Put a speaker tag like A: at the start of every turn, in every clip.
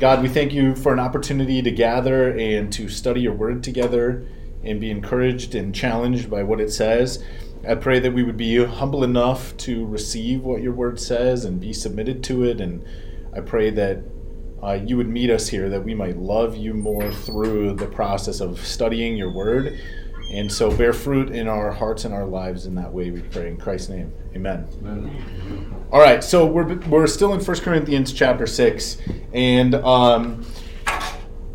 A: God, we thank you for an opportunity to gather and to study your word together and be encouraged and challenged by what it says. I pray that we would be humble enough to receive what your word says and be submitted to it. And I pray that uh, you would meet us here, that we might love you more through the process of studying your word. And so bear fruit in our hearts and our lives in that way, we pray. In Christ's name, amen. amen. All right, so we're, we're still in 1 Corinthians chapter 6. And. Um,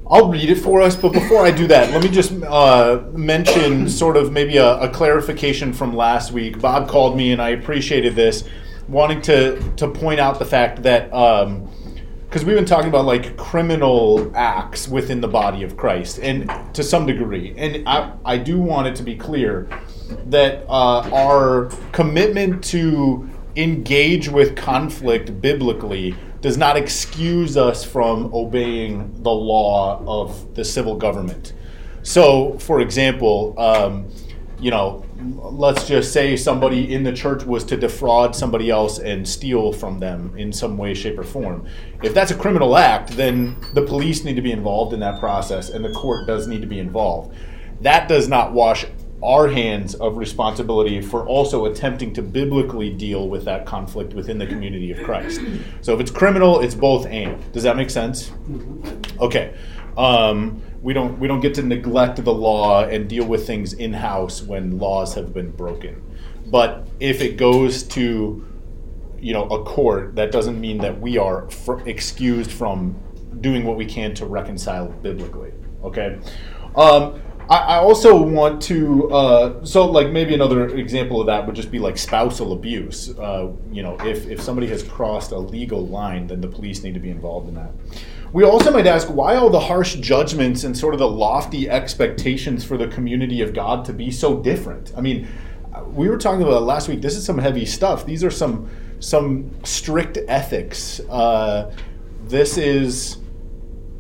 A: I'll read it for us, but before I do that, let me just uh, mention sort of maybe a, a, clarification from last week. Bob called me, and I appreciated this, wanting to to point out the fact that because we've been talking about like criminal acts within the body of Christ, and to some degree, and I I do want it to be clear that uh, our commitment to engage with conflict biblically does not excuse us from obeying the law of the civil government. So, for example, um, you know, let's just say somebody in the church was to defraud somebody else and steal from them in some way, shape, or form. If that's a criminal act, then the police need to be involved in that process and the court does need to be involved. That does not wash our hands of responsibility for also attempting to biblically deal with that conflict within the community of Christ. So if it's criminal, it's both and. Does that make sense? Okay. Um, we don't we don't get to neglect the law and deal with things in house when laws have been broken. But if it goes to you know a court, that doesn't mean that we are excused from doing what we can to reconcile biblically. Okay. Um, I, also want to, uh, so like maybe another example of that would just be like spousal abuse. Uh, you know, if, if somebody has crossed a legal line, then the police need to be involved in that. We also might ask why all the harsh judgments and sort of the lofty expectations for the community of God to be so different. I mean, we were talking about last week. This is some heavy stuff. These are some some strict ethics. Uh, this is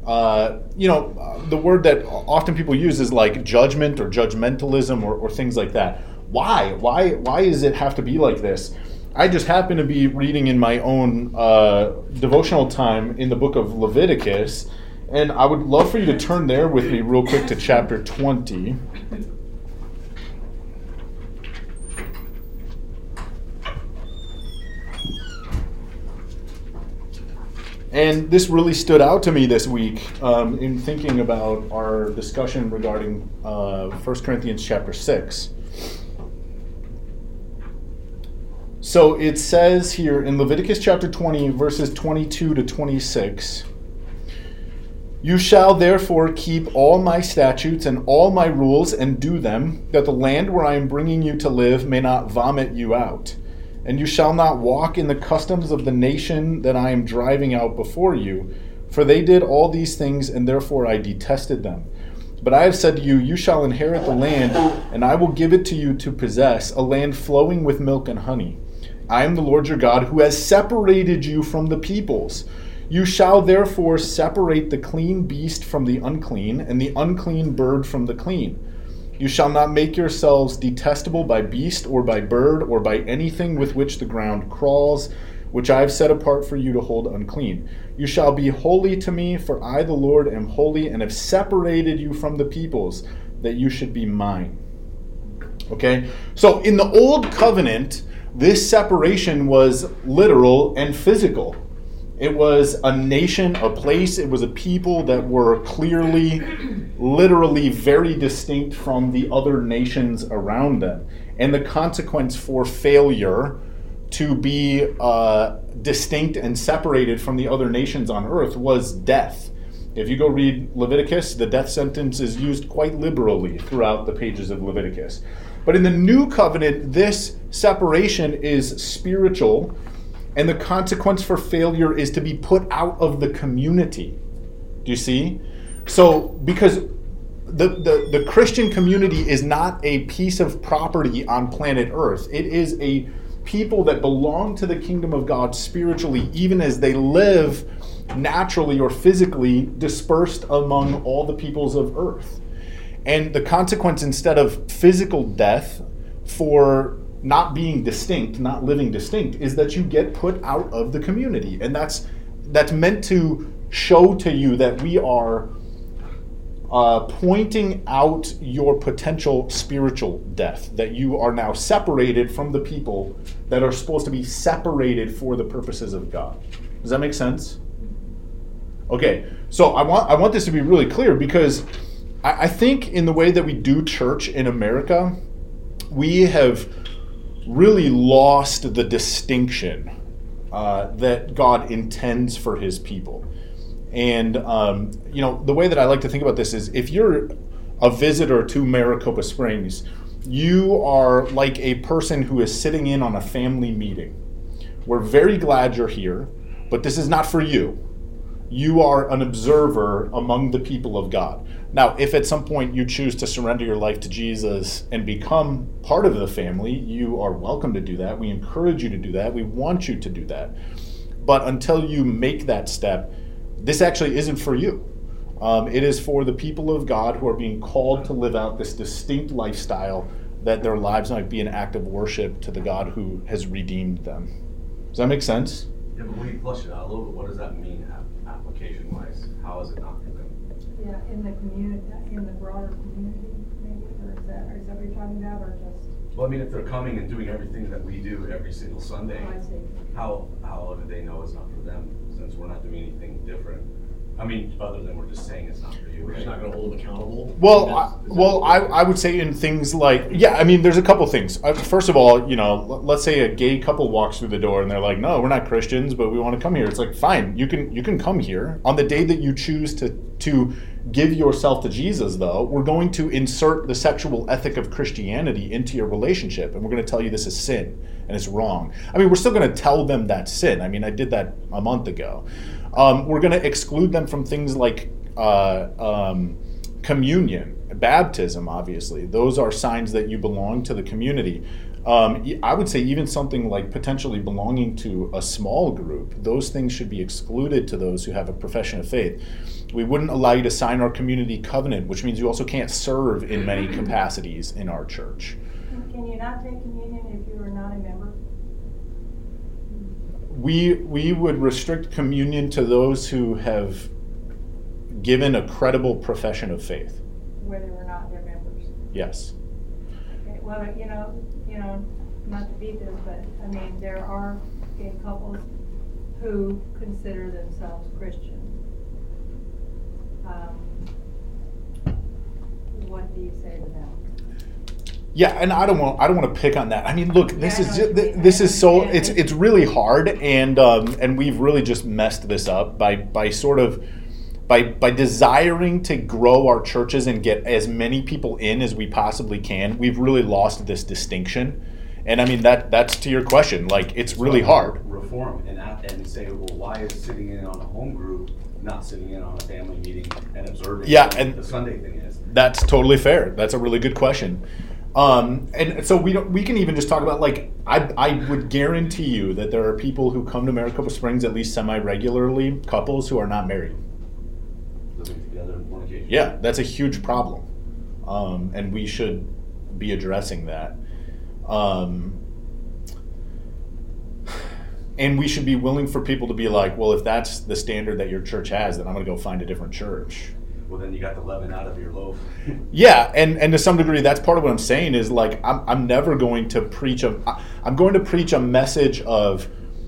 A: uh, you know, the word that often people use is like judgment or judgmentalism or, or things like that. Why? Why? Why does it have to be like this? I just happen to be reading in my own uh, devotional time in the book of Leviticus, and I would love for you to turn there with me real quick to chapter 20. And this really stood out to me this week um, in thinking about our discussion regarding uh, 1 Corinthians chapter 6. So it says here in Leviticus chapter 20, verses 22 to 26 You shall therefore keep all my statutes and all my rules and do them, that the land where I am bringing you to live may not vomit you out and you shall not walk in the customs of the nation that I am driving out before you. For they did all these things, and therefore I detested them. But I have said to you, You shall inherit the land, and I will give it to you to possess, a land flowing with milk and honey. I am the Lord your God, who has separated you from the peoples. You shall therefore separate the clean beast from the unclean, and the unclean bird from the clean. You shall not make yourselves detestable by beast or by bird or by anything with which the ground crawls, which I have set apart for you to hold unclean. You shall be holy to me, for I, the Lord, am holy and have separated you from the peoples, that you should be mine. Okay? So in the old covenant, this separation was literal and physical. It was a nation, a place, it was a people that were clearly, literally very distinct from the other nations around them. And the consequence for failure to be uh, distinct and separated from the other nations on earth was death. If you go read Leviticus, the death sentence is used quite liberally throughout the pages of Leviticus. But in the new covenant, this separation is spiritual and the consequence for failure is to be put out of the community. Do you see? So, because the, the, the Christian community is not a piece of property on planet Earth, it is a people that belong to the kingdom of God spiritually, even as they live naturally or physically dispersed among all the peoples of earth. And the consequence, instead of physical death for not being distinct, not living distinct, is that you get put out of the community, and that's that's meant to show to you that we are uh, pointing out your potential spiritual death, that you are now separated from the people that are supposed to be separated for the purposes of God. Does that make sense? Okay, so I want I want this to be really clear because I, I think in the way that we do church in America, we have really lost the distinction uh, that God intends for His people. And um, you know, the way that I like to think about this is if you're a visitor to Maricopa Springs, you are like a person who is sitting in on a family meeting. We're very glad you're here, but this is not for you. You are an observer among the people of God. Now, if at some point you choose to surrender your life to Jesus and become part of the family, you are welcome to do that. We encourage you to do that. We want you to do that. But until you make that step, this actually isn't for you. Um, it is for the people of God who are being called to live out this distinct lifestyle that their lives might be an act of worship to the God who has redeemed them. Does that make sense?
B: Yeah, but when you flush it out a little bit, what does that mean application wise? How is it not?
C: Yeah, in the community, in the broader community, maybe, or is that, or is that what you're talking about, or just?
B: Well, I mean, if they're coming and doing everything that we do every single Sunday,
C: Oh, I see.
B: how, how do they know it's not for them, since we're not doing anything different? I mean, other than we're just saying it's not for you,
D: We're just not
B: right?
D: gonna hold them accountable.
A: Well,
D: That's-
A: I,
D: is that
A: well, I. I would say in things like, yeah, I mean, there's a couple things. Uh, First of all, you know, l- let's say a gay couple walks through the door and they're like, "No, we're not Christians, but we want to come here." It's like, fine, you can you can come here on the day that you choose to to give yourself to Jesus. Though we're going to insert the sexual ethic of Christianity into your relationship, and we're going to tell you this is sin and it's wrong. I mean, we're still going to tell them that's sin. I mean, I did that a month ago. Um, we're going to exclude them from things like uh, um, communion, baptism, obviously. Those are signs that you belong to the community. Um, I would say even something like potentially belonging to a small group, those things should be excluded to those who have a profession of faith. We wouldn't allow you to sign our community covenant, which means you also can't serve in many mm-hmm. capacities in our church.
C: Can you not take communion if you are not a member?
A: We, we would restrict communion to those who have given a credible profession of faith.
C: whether or not they're members?
A: Yes.
C: Okay, well, you know, you know, not to beat this, but, I mean, there are gay couples who consider themselves Christian. Um, What do you say to them?
A: Yeah, and I don't want I don't want to pick on that. I mean, look, this
C: Yeah, I
A: is
C: know
A: ju-
C: what you mean.
A: this is so
C: understand.
A: it's it's really hard, and um, and we've really just messed this up by by sort of by by desiring to grow our churches and get as many people in as we possibly can. We've really lost this distinction, and I mean that that's to your question. Like it's really hard.
B: Reform and, act- and say, well, why is sitting in on a home group not sitting in on a family meeting and observing?
A: Yeah, and-
B: The Sunday thing is.
A: That's totally fair. That's a really good question. Um, and so we don't. We can even just talk about like I. I would guarantee you that there are people who come to Maricopa Springs at least semi regularly, couples who are not married.
B: Living together fornication.
A: Yeah, that's a huge problem, um, and we should be addressing that. Um, and we should be willing for people to be like, well, if that's the standard that your church has, then I'm going to go find a different church.
B: Well, then you got the leaven out of your loaf.
A: Yeah, and, and to some degree, that's part of what I'm saying is like I'm, I'm never going to preach a I'm going to preach a message of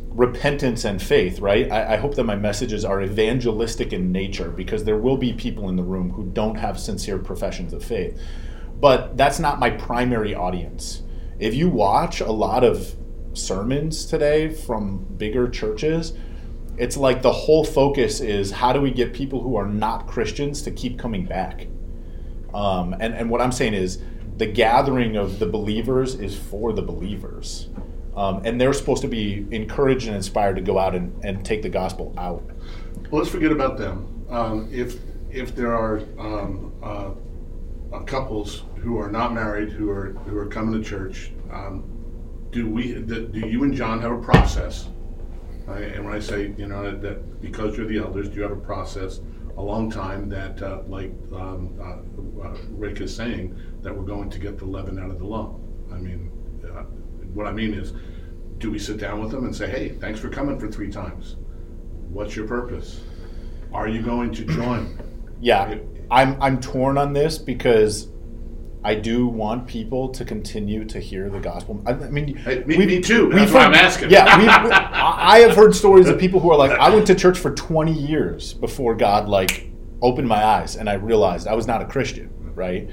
A: repentance and faith, right? I, I hope that my messages are evangelistic in nature because there will be people in the room who don't have sincere professions of faith, but that's not my primary audience. If you watch a lot of sermons today from bigger churches, it's like the whole focus is how do we get people who are not Christians to keep coming back? Um, and, and what I'm saying is the gathering of the believers is for the believers. Um, and they're supposed to be encouraged and inspired to go out and, and take the gospel out.
E: Well, let's forget about them. Um, if if there are um, uh, uh, couples who are not married who are who are coming to church, um, do we? Do you and John have a process? And when I say you know that, that because you're the elders, do you have a process a long time that uh, like um, uh, uh, Rick is saying that we're going to get the leaven out of the lump? I mean, uh, what I mean is, do we sit down with them and say, hey, thanks for coming for three times? What's your purpose? Are you going to join?
A: Yeah, I'm I'm torn on this because I do want people to continue to hear the gospel. I, I mean,
E: Hey, me-
A: we've-
E: me too.
A: we've
E: That's why I'm asking.
A: Yeah, we've, I I have heard stories of people who are like, I went to church for 20 years before God like opened my eyes and I realized I was not a Christian, right?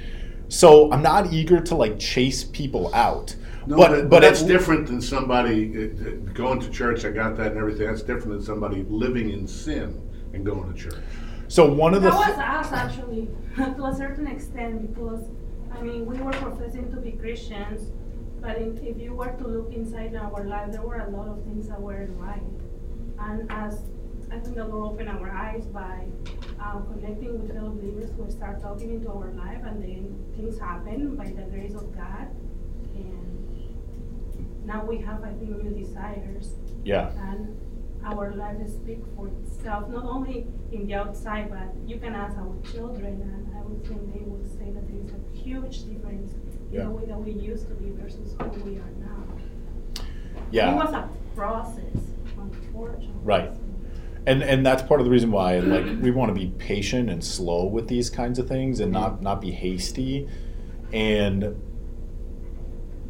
A: So I'm not eager to like chase people out.
E: No,
A: but
E: but,
A: but
E: that's
A: it-
E: different than somebody uh, uh, going to church. I got that and everything. That's different than somebody living in sin and going to church.
A: So one of the
D: That was
A: th-
D: us actually, to a certain extent, because, I mean, we were professing to be Christians, but if, if you were to look inside our life, there were a lot of things that weren't right. And as, I think the Lord opened our eyes by, um, connecting with fellow believers who start talking into our life, and then things happen by the grace of God. And now we have, I think, new desires
A: yeah.
D: and our life speak for itself, not only in the outside, but you can ask our children, and I would think they would say that is a huge difference in
A: Yeah.
D: the way that we used to be versus who we are now.
A: Yeah.
D: It was a process, unfortunately.
A: Right. and and that's part of the reason why like we want to be patient and slow with these kinds of things and not not be hasty and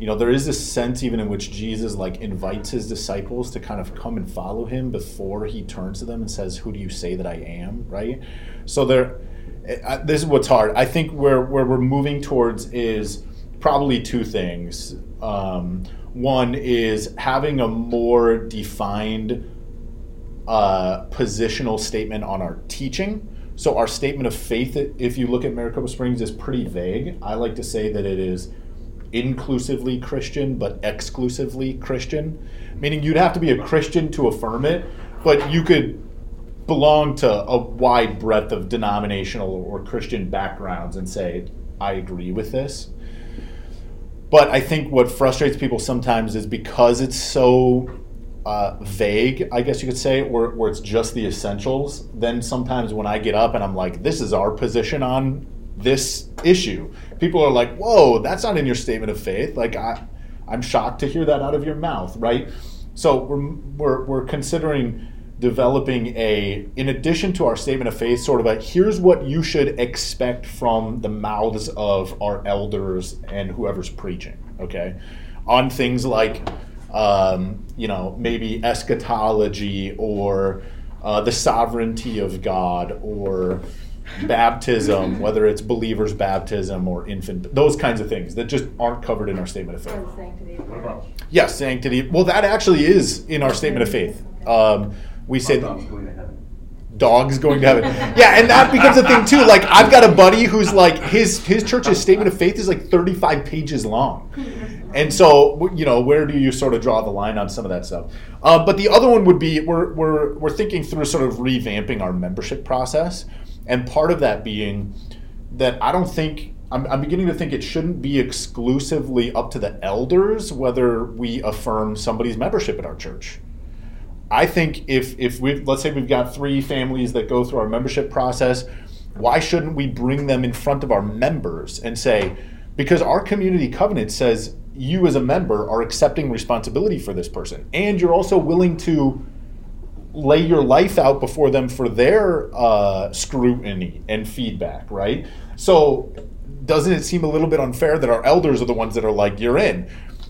A: you know there is this sense even in which jesus like invites his disciples to kind of come and follow him before he turns to them and says who do you say that i am right so there I- this is what's hard i think where where we're moving towards is probably two things um, one is having a more defined uh, positional statement on our teaching. So our statement of faith, if you look at Maricopa Springs, is pretty vague. I like to say that it is inclusively Christian, but exclusively Christian, meaning you'd have to be a Christian to affirm it, but you could belong to a wide breadth of denominational or Christian backgrounds and say, I agree with this. But I think what frustrates people sometimes is because it's so uh, vague, I guess you could say, or where it's just the essentials, then sometimes when I get up and I'm like, this is our position on this issue, people are like, whoa, that's not in your statement of faith. Like, I, I'm shocked to hear that out of your mouth, right? So we're, we're, we're considering developing a, in addition to our statement of faith, sort of a here's what you should expect from the mouths of our elders and whoever's preaching, okay? On things like, um, you know, maybe eschatology or uh, the sovereignty of God or baptism, whether it's believers' baptism or infant, those kinds of things that just aren't covered in our statement of faith.
C: Or sanctity
B: What about,
A: Yes, sanctity. Well, that actually is in our statement of faith. Um, we say
B: my mom's going to heaven?
A: dogs going to heaven. Yeah, and that becomes a thing too. Like I've got a buddy who's like his his church's statement of faith is like 35 pages long. And so, you know, where do you sort of draw the line on some of that stuff? Uh, but the other one would be we're, we're, we're thinking through sort of revamping our membership process. And part of that being that I don't think, I'm, I'm beginning to think it shouldn't be exclusively up to the elders whether we affirm somebody's membership at our church. I think if if we let's say we've got three families that go through our membership process, why shouldn't we bring them in front of our members and say, because our community covenant says you as a member are accepting responsibility for this person, and you're also willing to lay your life out before them for their uh, scrutiny and feedback, right? So, doesn't it seem a little bit unfair that our elders are the ones that are like, you're in?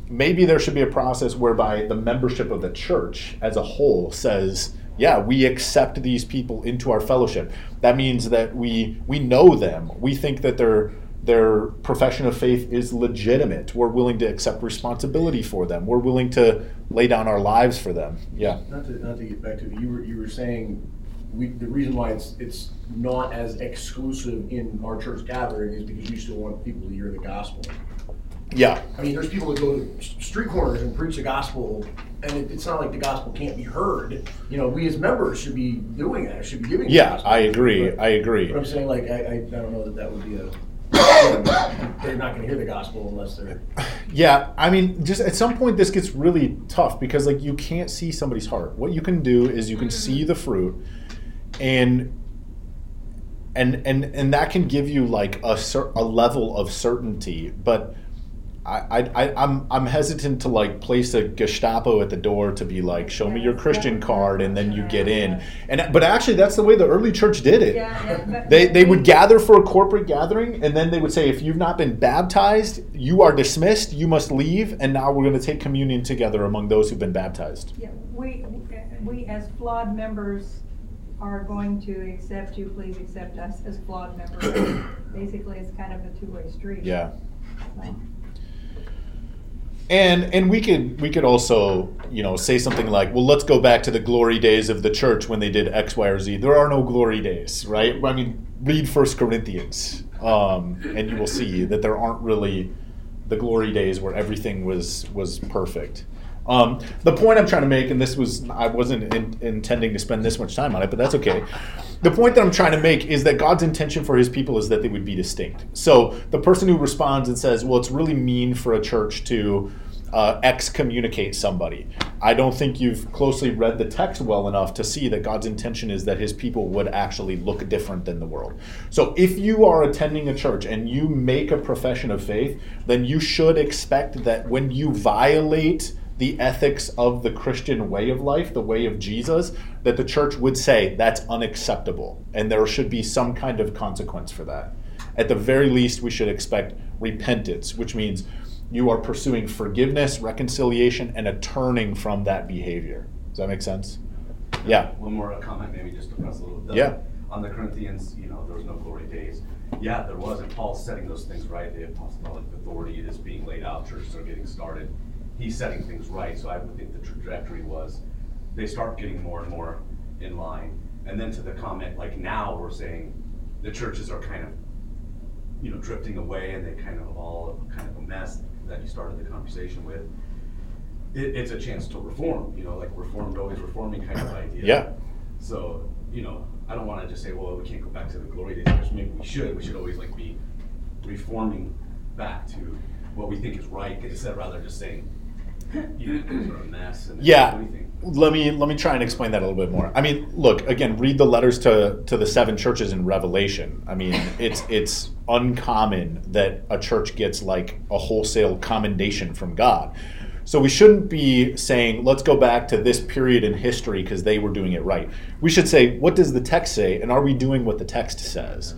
A: Maybe there should be a process whereby the membership of the church as a whole says, yeah, we accept these people into our fellowship. That means that we we know them. We think that their their profession of faith is legitimate. We're willing to accept responsibility for them. We're willing to lay down our lives for them. Yeah.
F: Not to, not to get back to, you were, you were saying, we, the reason why it's, it's not as exclusive in our church gathering is because you still want people to hear the gospel.
A: Yeah.
F: I mean, there's people that go to s- street corners and preach the gospel, and it, it's not like the gospel can't be heard. You know, we as members should be doing that, should be giving. the
A: Yeah,
F: gospel.
A: I agree.
F: But-
A: I agree.
F: But I'm saying, like, I, I, I don't know that that would be a, they're not gonna hear the gospel unless they're.
A: Yeah, I mean, just at some point, this gets really tough because like you can't see somebody's heart. What you can do is you can mm-hmm. see the fruit, and and and and that can give you like a cer- a level of certainty. But I, I, I'm, I'm hesitant to like place a Gestapo at the door to be like, show me your Christian card and then you get in. And but actually, that's the way the early church did it.
C: Yeah, yeah,
A: They, they would gather for a corporate gathering and then they would say, if you've not been baptized, you are dismissed, you must leave, and now we're going to take communion together among those who've been baptized.
C: Yeah, we, we as flawed members are going to accept you, please accept us as flawed members. Basically, it's kind of a two-way street.
A: Yeah.
C: So,
A: And and we could we could also you know say something like, well, let's go back to the glory days of the church when they did X, Y, or Z. There are no glory days, right? I mean, read First Corinthians, um, and you will see that there aren't really the glory days where everything was was perfect. Um, the point I'm trying to make, and this was I wasn't in, intending to spend this much time on it, but that's okay. The point that I'm trying to make is that God's intention for His people is that they would be distinct. So the person who responds and says, "Well, it's really mean for a church to uh, excommunicate somebody," I don't think you've closely read the text well enough to see that God's intention is that His people would actually look different than the world. So if you are attending a church and you make a profession of faith, then you should expect that when you violate the ethics of the Christian way of life, the way of Jesus, that the church would say that's unacceptable and there should be some kind of consequence for that. At the very least, we should expect repentance, which means you are pursuing forgiveness, reconciliation, and a turning from that behavior. Does that make sense? Yeah.
B: One more comment, maybe just to press a little. bit.
A: Yeah.
B: On the Corinthians, you know, there was no glory days. Yeah, there was, and Paul's setting those things right. The apostolic authority is being laid out, churches are getting started. He's setting things right, so I would think the trajectory was they start getting more and more in line. And then to the comment, like now we're saying the churches are kind of, you know, drifting away and they kind of all kind of a mess that you started the conversation with. It, it's a chance to reform, you know, like reformed always reforming kind of idea.
A: Yeah.
B: So, you know, I don't wanna just say, well, we can't go back to the glory days, maybe we should, we should always like be reforming back to what we think is right, instead of rather just saying, you are a mess and
A: Yeah. Let me let me try and explain that a little bit more. I mean, look again. Read the letters to to the seven churches in Revelation. I mean, it's it's uncommon that a church gets like a wholesale commendation from God. So we shouldn't be saying let's go back to this period in history because they were doing it right. We should say what does the text say, and are we doing what the text says?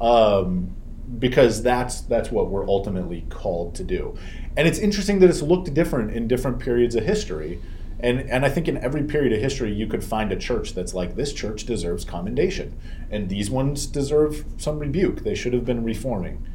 A: Um, because that's that's what we're ultimately called to do. And it's interesting that it's looked different in different periods of history. And and I think in every period of history you could find a church that's like this church deserves commendation and these ones deserve some rebuke. They should have been reforming.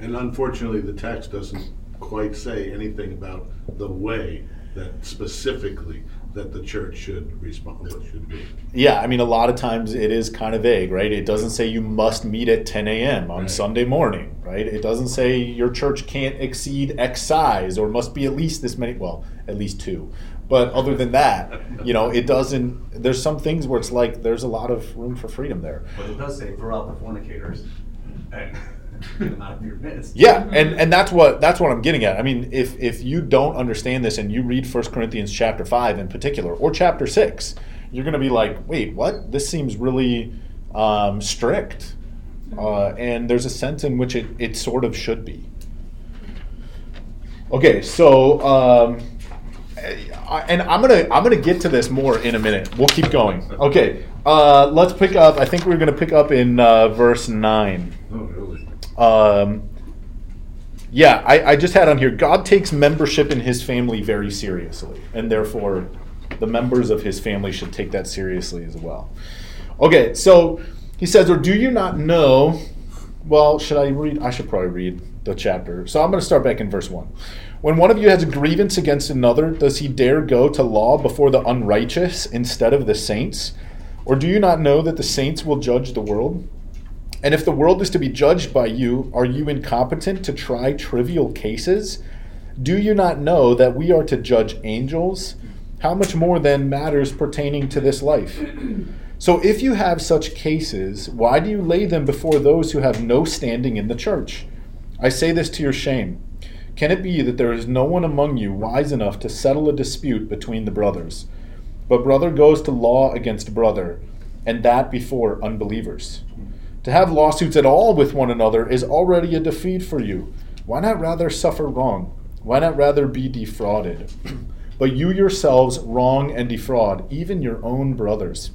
E: And unfortunately, the text doesn't quite say anything about the way that specifically that the church should respond, what should be.
A: Yeah, I mean a lot of times it is kind of vague, right? It doesn't say you must meet at 10 a.m. on
E: Right.
A: Sunday morning, right? It doesn't say your church can't exceed X size or must be at least this many, well, at least two. But other than that, you know, it doesn't. There's some things where it's like there's a lot of room for freedom there.
B: But it does say throw out the fornicators and get them
A: Yeah, and and that's what that's what I'm getting at. I mean, if if you don't understand this and you read 1 Corinthians chapter 5 in particular or chapter 6, you're going to be like, "Wait, what? This seems really um, strict." Uh, and there's a sense in which it, it sort of should be. Okay, so um, and I'm gonna I'm gonna get to this more in a minute. We'll keep going. Okay, uh, let's pick up. I think we're gonna pick up in uh, verse nine. Um, yeah, I, I just had on here God takes membership in his family very seriously, and therefore the members of his family should take that seriously as well. Okay, so he says, Or do you not know? Well, should I read? I should probably read the chapter. So I'm going to start back in verse 1. When one of you has a grievance against another, does he dare go to law before the unrighteous instead of the saints? Or do you not know that the saints will judge the world? And if the world is to be judged by you, are you incompetent to try trivial cases? Do you not know that we are to judge angels? How much more then matters pertaining to this life? So if you have such cases, why do you lay them before those who have no standing in the church? I say this to your shame. Can it be that there is no one among you wise enough to settle a dispute between the brothers? But brother goes to law against brother, and that before unbelievers. To have lawsuits at all with one another is already a defeat for you. Why not rather suffer wrong? Why not rather be defrauded? but you yourselves wrong and defraud even your own brothers.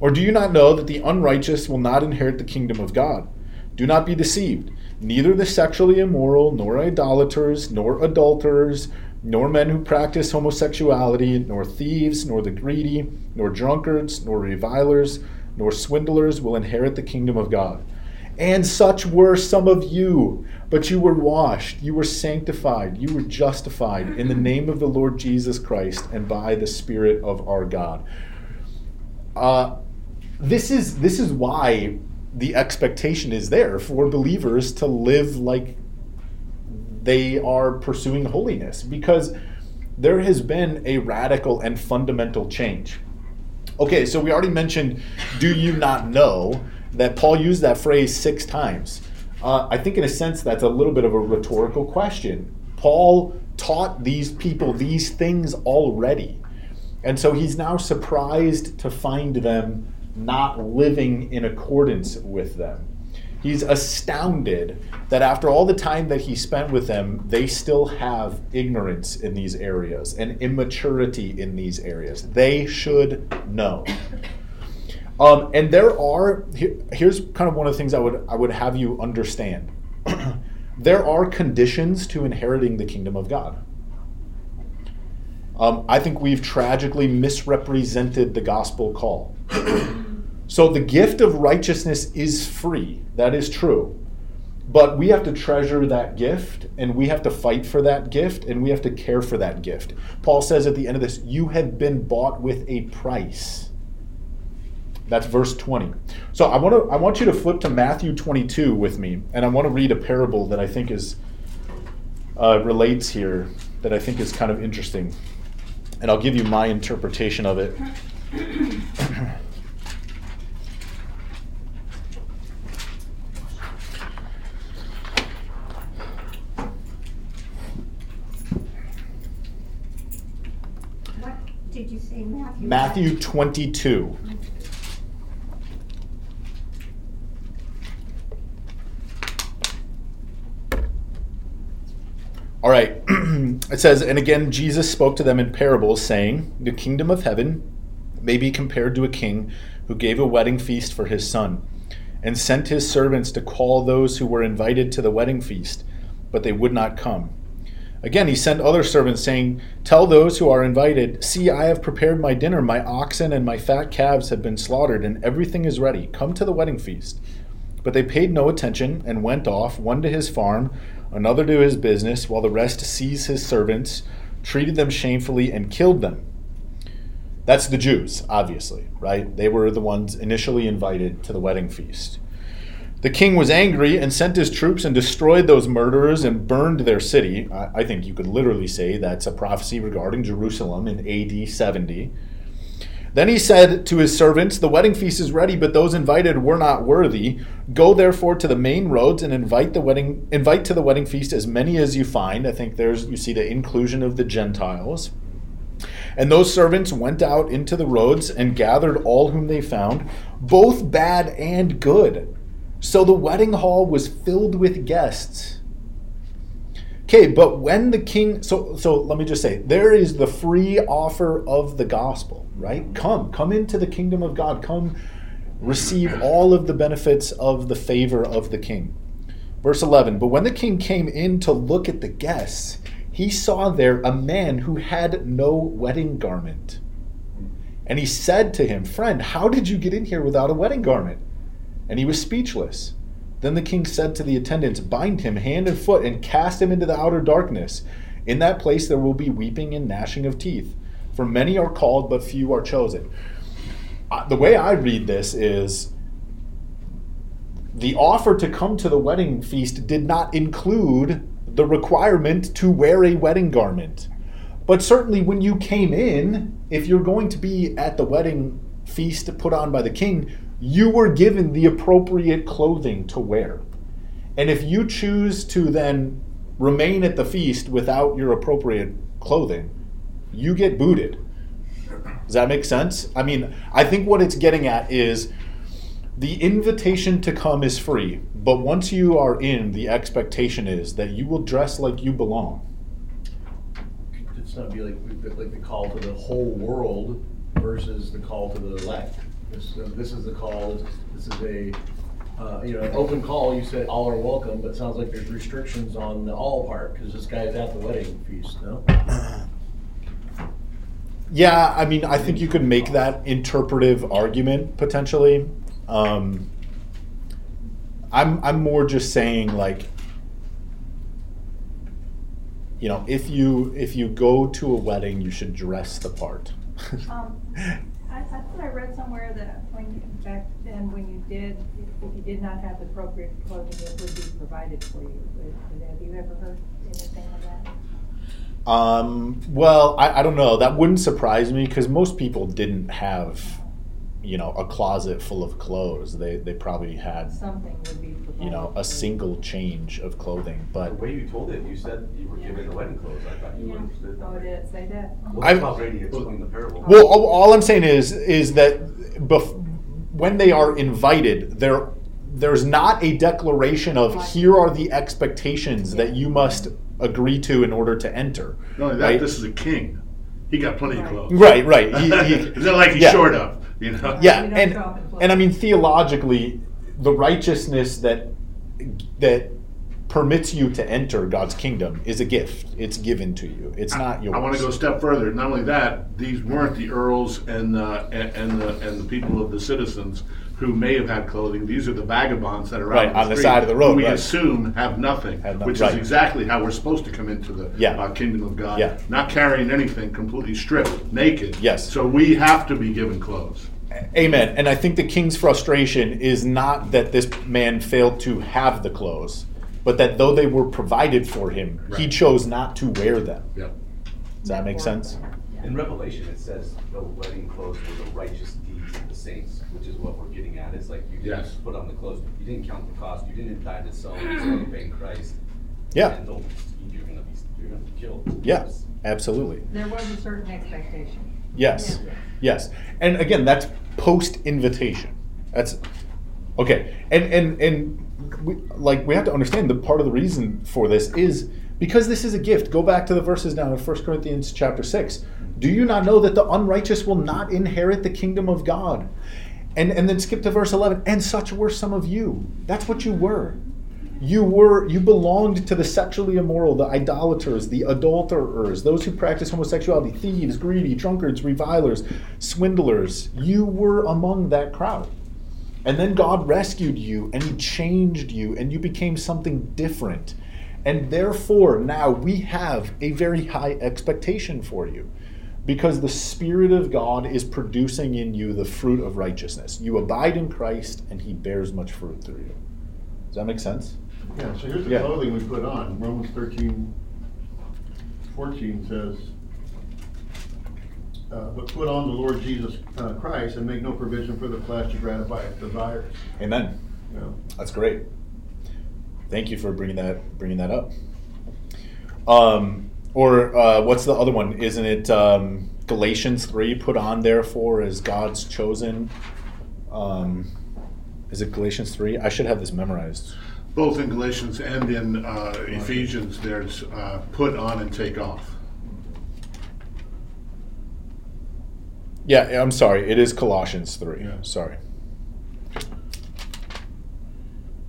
A: Or do you not know that the unrighteous will not inherit the kingdom of God? Do not be deceived. Neither the sexually immoral, nor idolaters, nor adulterers, nor men who practice homosexuality, nor thieves, nor the greedy, nor drunkards, nor revilers, nor swindlers will inherit the kingdom of God. And such were some of you, but you were washed, you were sanctified, you were justified in the name of the Lord Jesus Christ and by the Spirit of our God. Uh, this is this is why the expectation is there for believers to live like they are pursuing holiness because there has been a radical and fundamental change. Okay, so we already mentioned, do you not know that Paul used that phrase six times? Uh, I think, in a sense, that's a little bit of a rhetorical question. Paul taught these people these things already. And so he's now surprised to find them not living in accordance with them. He's astounded that after all the time that he spent with them, they still have ignorance in these areas and immaturity in these areas. They should know. Um, and there are here, here's kind of one of the things I would I would have you understand. there are conditions to inheriting the kingdom of God. Um, I think we've tragically misrepresented the gospel call. so the gift of righteousness is free. That is true. But we have to treasure that gift and we have to fight for that gift and we have to care for that gift. Paul says at the end of this, you have been bought with a price. That's verse 20. So I want to I want you to flip to Matthew 22 with me and I want to read a parable that I think is uh, relates here that I think is kind of interesting. And I'll give you my interpretation of it.
G: What did you say, Matthew?
A: Matthew 22. All right. it says, And again, Jesus spoke to them in parables, saying, The kingdom of heaven may be compared to a king who gave a wedding feast for his son, and sent his servants to call those who were invited to the wedding feast, but they would not come. Again, he sent other servants, saying, Tell those who are invited, See, I have prepared my dinner. My oxen and my fat calves have been slaughtered, and everything is ready. Come to the wedding feast. But they paid no attention and went off, one to his farm, another to his business, while the rest seized his servants, treated them shamefully, and killed them. That's the Jews, obviously, right? They were the ones initially invited to the wedding feast. The king was angry and sent his troops and destroyed those murderers and burned their city. I think you could literally say that's a prophecy regarding Jerusalem in AD 70. Then he said to his servants, The wedding feast is ready, but those invited were not worthy. Go therefore to the main roads and invite the wedding invite to the wedding feast as many as you find. I think there's you see the inclusion of the Gentiles. And those servants went out into the roads and gathered all whom they found, both bad and good. So the wedding hall was filled with guests. Okay, but when the king so so let me just say there is the free offer of the gospel, right? Come, come into the kingdom of God. Come receive all of the benefits of the favor of the king. Verse 11, but when the king came in to look at the guests, he saw there a man who had no wedding garment. And he said to him, Friend, how did you get in here without a wedding garment? And he was speechless. Then the king said to the attendants, Bind him hand and foot and cast him into the outer darkness. In that place there will be weeping and gnashing of teeth. For many are called, but few are chosen. Uh, the way I read this is the offer to come to the wedding feast did not include the requirement to wear a wedding garment. But certainly, when you came in, if you're going to be at the wedding feast put on by the king, you were given the appropriate clothing to wear. And if you choose to then remain at the feast without your appropriate clothing, you get booted. Does that make sense? I mean, I think what it's getting at is the invitation to come is free, but once you are in, the expectation is that you will dress like you belong.
F: It's not be like, like the call to the whole world versus the call to the elect. This, uh, this is the call, this is a, uh, you know, an open call, you said all are welcome, but it sounds like there's restrictions on the all part, because this guy's at the wedding feast, no?
A: Yeah, I mean, I think you could make that interpretive argument potentially. Um, I'm I'm more just saying like, you know, if you if you go to a wedding, you should dress the part.
C: Um, I, I thought I read somewhere that when, you- back then, when you did, if you did not have the appropriate clothing, it would be provided for you. But- Have you ever heard anything of that?
A: Um, well, I, I don't know. That wouldn't surprise me because most people didn't have, you know, a closet full of clothes. They they probably had,
C: Something would be provided.
A: you know, a single change of clothing. But the
B: way you told it, you said you were given the wedding clothes. I thought you
D: Yeah.
B: understood.
C: Oh, it is, say that.
B: Well,
A: I've-
B: that's how Brady explained the parable.
A: well, all, all I'm saying is is that bef- when they are invited, there there's not a declaration of here are the expectations that you must agree to in order to enter.
E: Not only that,
A: right?
E: this is a king. He got plenty of clothes.
A: Right, right. He- he-
E: it's not like he's
A: yeah.
E: short of, you know?
A: yeah
C: You
A: and
C: show up in clothes.
A: and i mean theologically the righteousness that that permits you to enter god's kingdom is a gift it's given to you it's not yours
E: I want to go a step further. Not only that, these weren't the earls and the and, and the and the people of the citizens who may have had clothing. These are the vagabonds that are
A: Right,
E: out
A: on the
E: street
A: side of the road,
E: who we
A: right.
E: assume have nothing,
A: Have no-
E: which
A: right.
E: is exactly how we're supposed to come into the
A: Yeah.
E: uh, kingdom of God.
A: Yeah.
E: Not carrying anything, completely stripped, naked.
A: Yes.
E: So we have to be given clothes.
A: amen and i think the king's frustration is not that this man failed to have the clothes but that though they were provided for him he chose not to wear them
E: Yep.
A: does that make sense
B: In Revelation, it says the wedding clothes were the righteous deeds of saints, which is what we're getting at. It's like you didn't
E: Yes.
B: just put on the clothes, you didn't count the cost, you didn't die to sell, you didn't pay Christ.
A: yeah
B: And don't, you're gonna be, you're gonna be killed.
A: yeah absolutely
C: There was a certain expectation.
A: Yes.
C: Yeah.
A: Yes. And again, that's post invitation. That's okay. And and and we, like we have to understand the part of the reason for this is because this is a gift. Go back to the verses now in 1 Corinthians chapter 6. Do you not know that the unrighteous will not inherit the kingdom of God? And and then skip to verse 11. And such were some of you. That's what you were. You were you belonged to the sexually immoral, the idolaters, the adulterers, those who practice homosexuality, thieves, greedy, drunkards, revilers, swindlers. You were among that crowd. And then God rescued you and he changed you and you became something different. And therefore, now we have a very high expectation for you because the Spirit of God is producing in you the fruit of righteousness. You abide in Christ and he bears much fruit through you. Does that make sense?
H: Yeah, so here's the
A: Yeah.
H: clothing we put on. Romans 13, 14 says, uh, but put on the Lord Jesus uh, Christ and make no provision for the flesh to gratify its desires.
A: Amen.
H: Know?
A: That's great. Thank you for bringing that bringing that up. Um, or uh, what's the other one? Isn't it um, Galatians three? Put on therefore as God's chosen. Um, is it Galatians three? I should have this memorized.
E: Both in Galatians and in uh, Ephesians, there's uh, put on and take off.
A: Yeah, I'm sorry. It is Colossians three.
H: Yeah.
A: Sorry.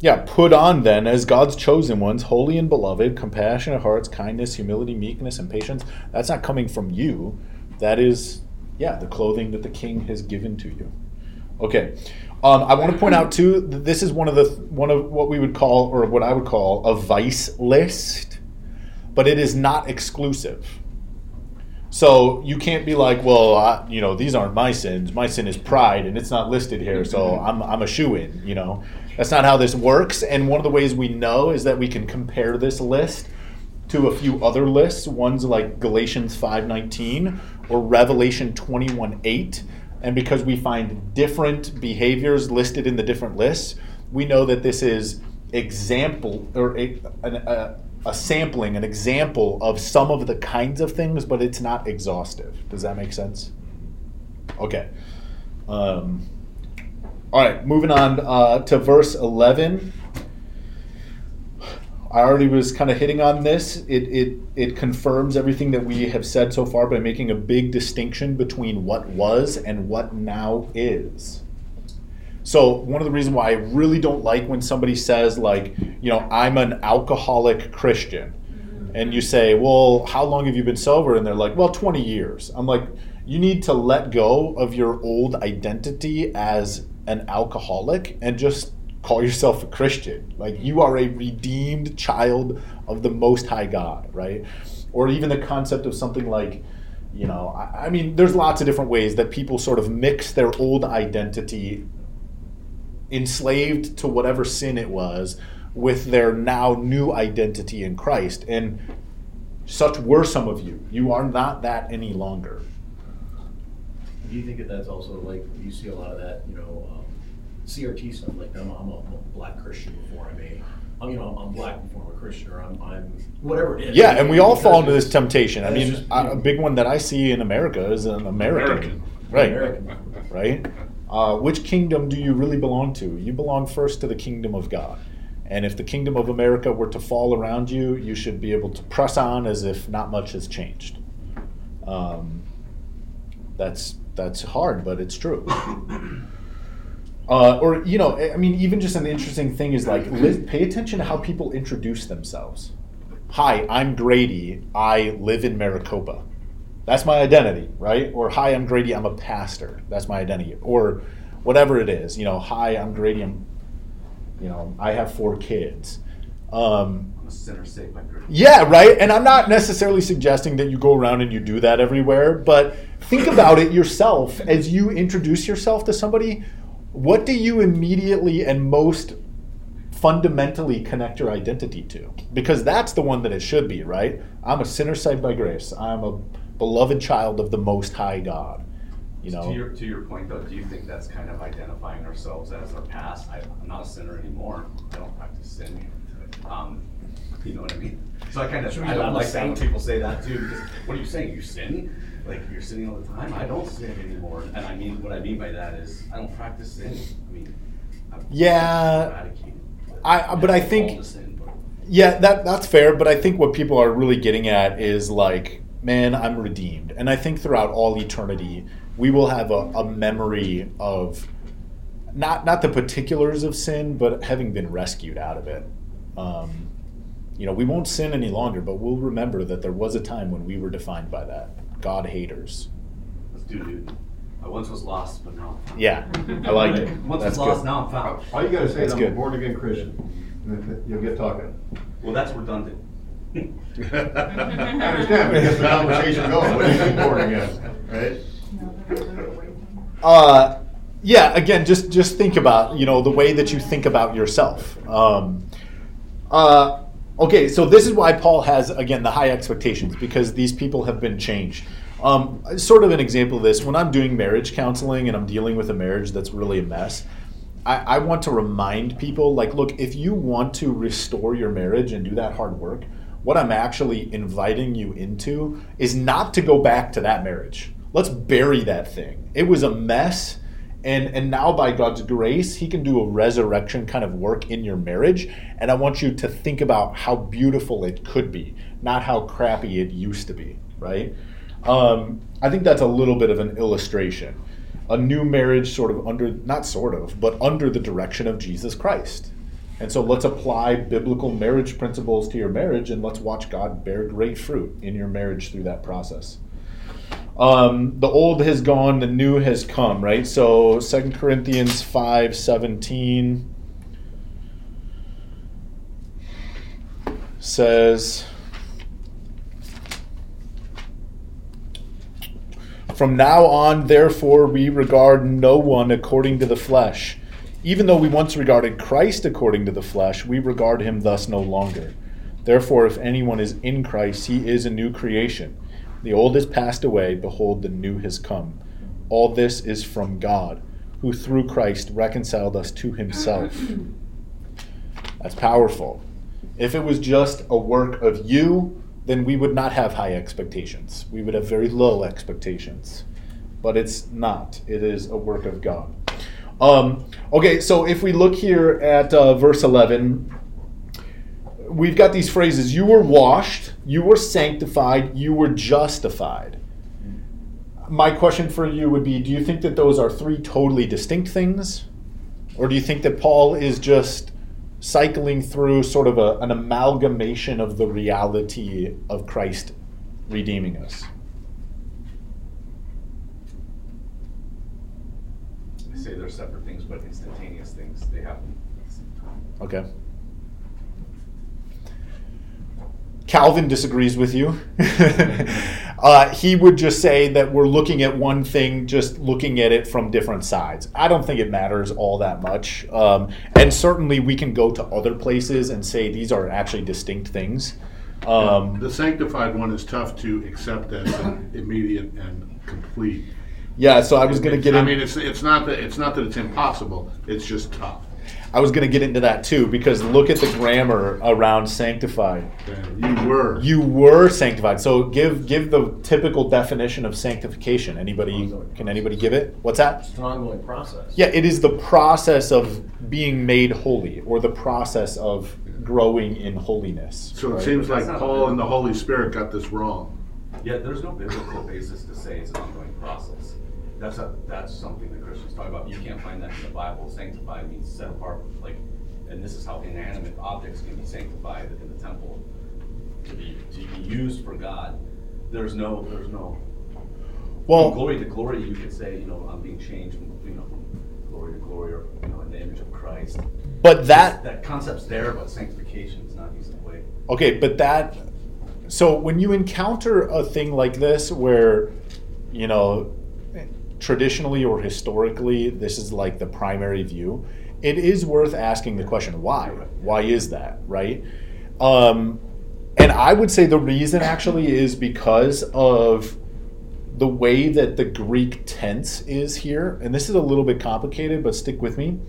A: Yeah, put on then as God's chosen ones, holy and beloved, compassionate hearts, kindness, humility, meekness, and patience. That's not coming from you. That is, yeah, the clothing that the King has given to you. Okay, um, I want to point out too. That this is one of the one of what we would call, or what I would call, a vice list, but it is not exclusive. So you can't be like, well, I, you know, these aren't my sins. My sin is pride, and it's not listed here, so I'm, I'm a shoo in. You know, that's not how this works. And one of the ways we know is that we can compare this list to a few other lists. Ones like Galatians five nineteen or Revelation twenty one eight. And because we find different behaviors listed in the different lists, we know that this is example or a, a, a sampling, an example of some of the kinds of things, but it's not exhaustive. Does that make sense? Okay. Um, All right, moving on uh, to verse 11. I already was kind of hitting on this. It, it, it confirms everything that we have said so far by making a big distinction between what was and what now is. So, one of the reasons why I really don't like when somebody says, like, you know, I'm an alcoholic Christian, and you say, well, how long have you been sober? And they're like, well, 20 years. I'm like, you need to let go of your old identity as an alcoholic and just call yourself a Christian. Like you are a redeemed child of the Most High God, right? Or even the concept of something like, you know, I, I mean, there's lots of different ways that people sort of mix their old identity, enslaved to whatever sin it was, with their now new identity in Christ. And such were some of you. You are not that any longer.
F: Do you think that that's also like, you see a lot of that, you know, um, CRT stuff, like I'm, I'm a I'm a black Christian before I'm a, I'm, you know, I'm black before I'm a Christian, or I'm, I'm, whatever it is.
A: Yeah, and we all fall into this temptation. I
F: That's
A: mean,
F: just, you
A: I-
F: know-
A: a big one that I see in America is an American,
E: American.
A: right?
F: American.
A: Right. Uh, which kingdom do you really belong to? You belong first to the kingdom of God. And if the kingdom of America were to fall around you, you should be able to press on as if not much has changed. Um, that's that's hard, but it's true. Uh, or you know, I mean, even just an interesting thing is like li- pay attention to how people introduce themselves. Hi, I'm Grady. I live in Maricopa. That's my identity, right? Or hi, I'm Grady. I'm a pastor. That's my identity. Or whatever it is, you know, hi, I'm Grady. I'm, you know, I have four kids. Um,
B: I'm a sinner saved by grace.
A: yeah, right. And I'm not necessarily suggesting that you go around and you do that everywhere, but think about it yourself as you introduce yourself to somebody. What do you immediately and most fundamentally connect your identity to? Because that's the one that it should be, right? I'm a sinner saved by grace. I'm a beloved child of the Most High God. You know,
B: To your, to your point though, do you think that's kind of identifying ourselves as our past? I, I'm not a sinner anymore. I don't practice sin. Um, you know what I mean? So I kind of, I
F: do
B: don't like that when people say that too, because what are you saying? You sin? Like you're sinning all the time? I don't sin anymore. And I mean, what I mean by that is I don't practice sin. I mean, I've
A: Yeah.
B: eradicated.
A: I- but I think-
B: sin, but-
A: Yeah, that that's fair, but I think what people are really getting at is like, man, I'm redeemed. And I think throughout all eternity, we will have a, a memory of not not the particulars of sin, but having been rescued out of it. Um, you know, we won't sin any longer, but we'll remember that there was a time when we were defined by that. God haters.
B: Let's do Newton. I once was lost, but now I'm found.
A: Yeah, I like it.
B: Once
A: That's
B: was lost,
A: good.
B: now I'm found.
H: All you gotta say is I'm
A: good.
H: a born again Christian, you'll get talking.
B: Well, that's redundant.
H: I understand, but it gets the conversation going, what do you mean born again, right?
C: No, they're gonna move away from it.
A: Uh, yeah. Again, just just think about you know the way that you think about yourself. Um, uh, okay, so this is why Paul has again the high expectations because these people have been changed. Um, sort of an example of this: when I'm doing marriage counseling and I'm dealing with a marriage that's really a mess. I, I want to remind people like, look, if you want to restore your marriage and do that hard work, what I'm actually inviting you into is not to go back to that marriage. Let's bury that thing. It was a mess. And, and now, by God's grace, He can do a resurrection kind of work in your marriage. And I want you to think about how beautiful it could be, not how crappy it used to be, right? Um, I think that's a little bit of an illustration. A new marriage, sort of under, not sort of, but under the direction of Jesus Christ. And so let's apply biblical marriage principles to your marriage and let's watch God bear great fruit in your marriage through that process. Um, the old has gone, the new has come, right? So 2 Corinthians 5 17 says, From now on, therefore, we regard no one according to the flesh. Even though we once regarded Christ according to the flesh, we regard him thus no longer. Therefore, if anyone is in Christ, he is a new creation. The old has passed away, behold, the new has come. All this is from God, who through Christ reconciled us to himself. That's powerful. If it was just a work of you, then we would not have high expectations. We would have very low expectations. But it's not, it is a work of God. Um, okay, so if we look here at uh, verse 11, we've got these phrases you were washed, you were sanctified, you were justified. My question for you would be do you think that those are three totally distinct things? Or do you think that Paul is just cycling through sort of a, an amalgamation of the reality of Christ redeeming us?
B: I say they're separate things, but instantaneous things. They happen at the same time.
A: Okay. Calvin disagrees with you. uh, he would just say that we're looking at one thing, just looking at it from different sides. I don't think it matters all that much. Um, and certainly we can go to other places and say these are actually distinct things. Um,
E: The sanctified one is tough to accept as an immediate and complete.
A: yeah, so I was going to get
E: I
A: in.
E: mean, it's, it's not that, it's not that it's impossible, it's just tough.
A: I was going to get into that too because look at the grammar around sanctified.
E: You were.
A: You were sanctified. So give give the typical definition of sanctification. Anybody can anybody give it? What's that?
F: It's an ongoing process.
A: Yeah, it is the process of being made holy or the process of growing in holiness.
E: So it seems like Paul and the. Holy Spirit got this wrong.
B: Yeah, there's no biblical basis to say it's an ongoing process. That's a, that's something that Christians talk about. You can't find that in the Bible. Sanctified means set apart, like, and this is how inanimate objects can be sanctified in the temple to be to be used for God. There's no there's no from
A: Well,
B: glory to glory. You could say, you know, I'm being changed from you know from glory to glory, or you know, in the image of Christ.
A: but that
B: that concept's there, but sanctification is not used that way.
A: Okay, but that so when you encounter a thing like this where you know traditionally or historically this is like the primary view, it is worth asking the question why? Why is that, right? Um and I would say the reason actually is because of the way that the Greek tense is here, and this is a little bit complicated, but stick with me.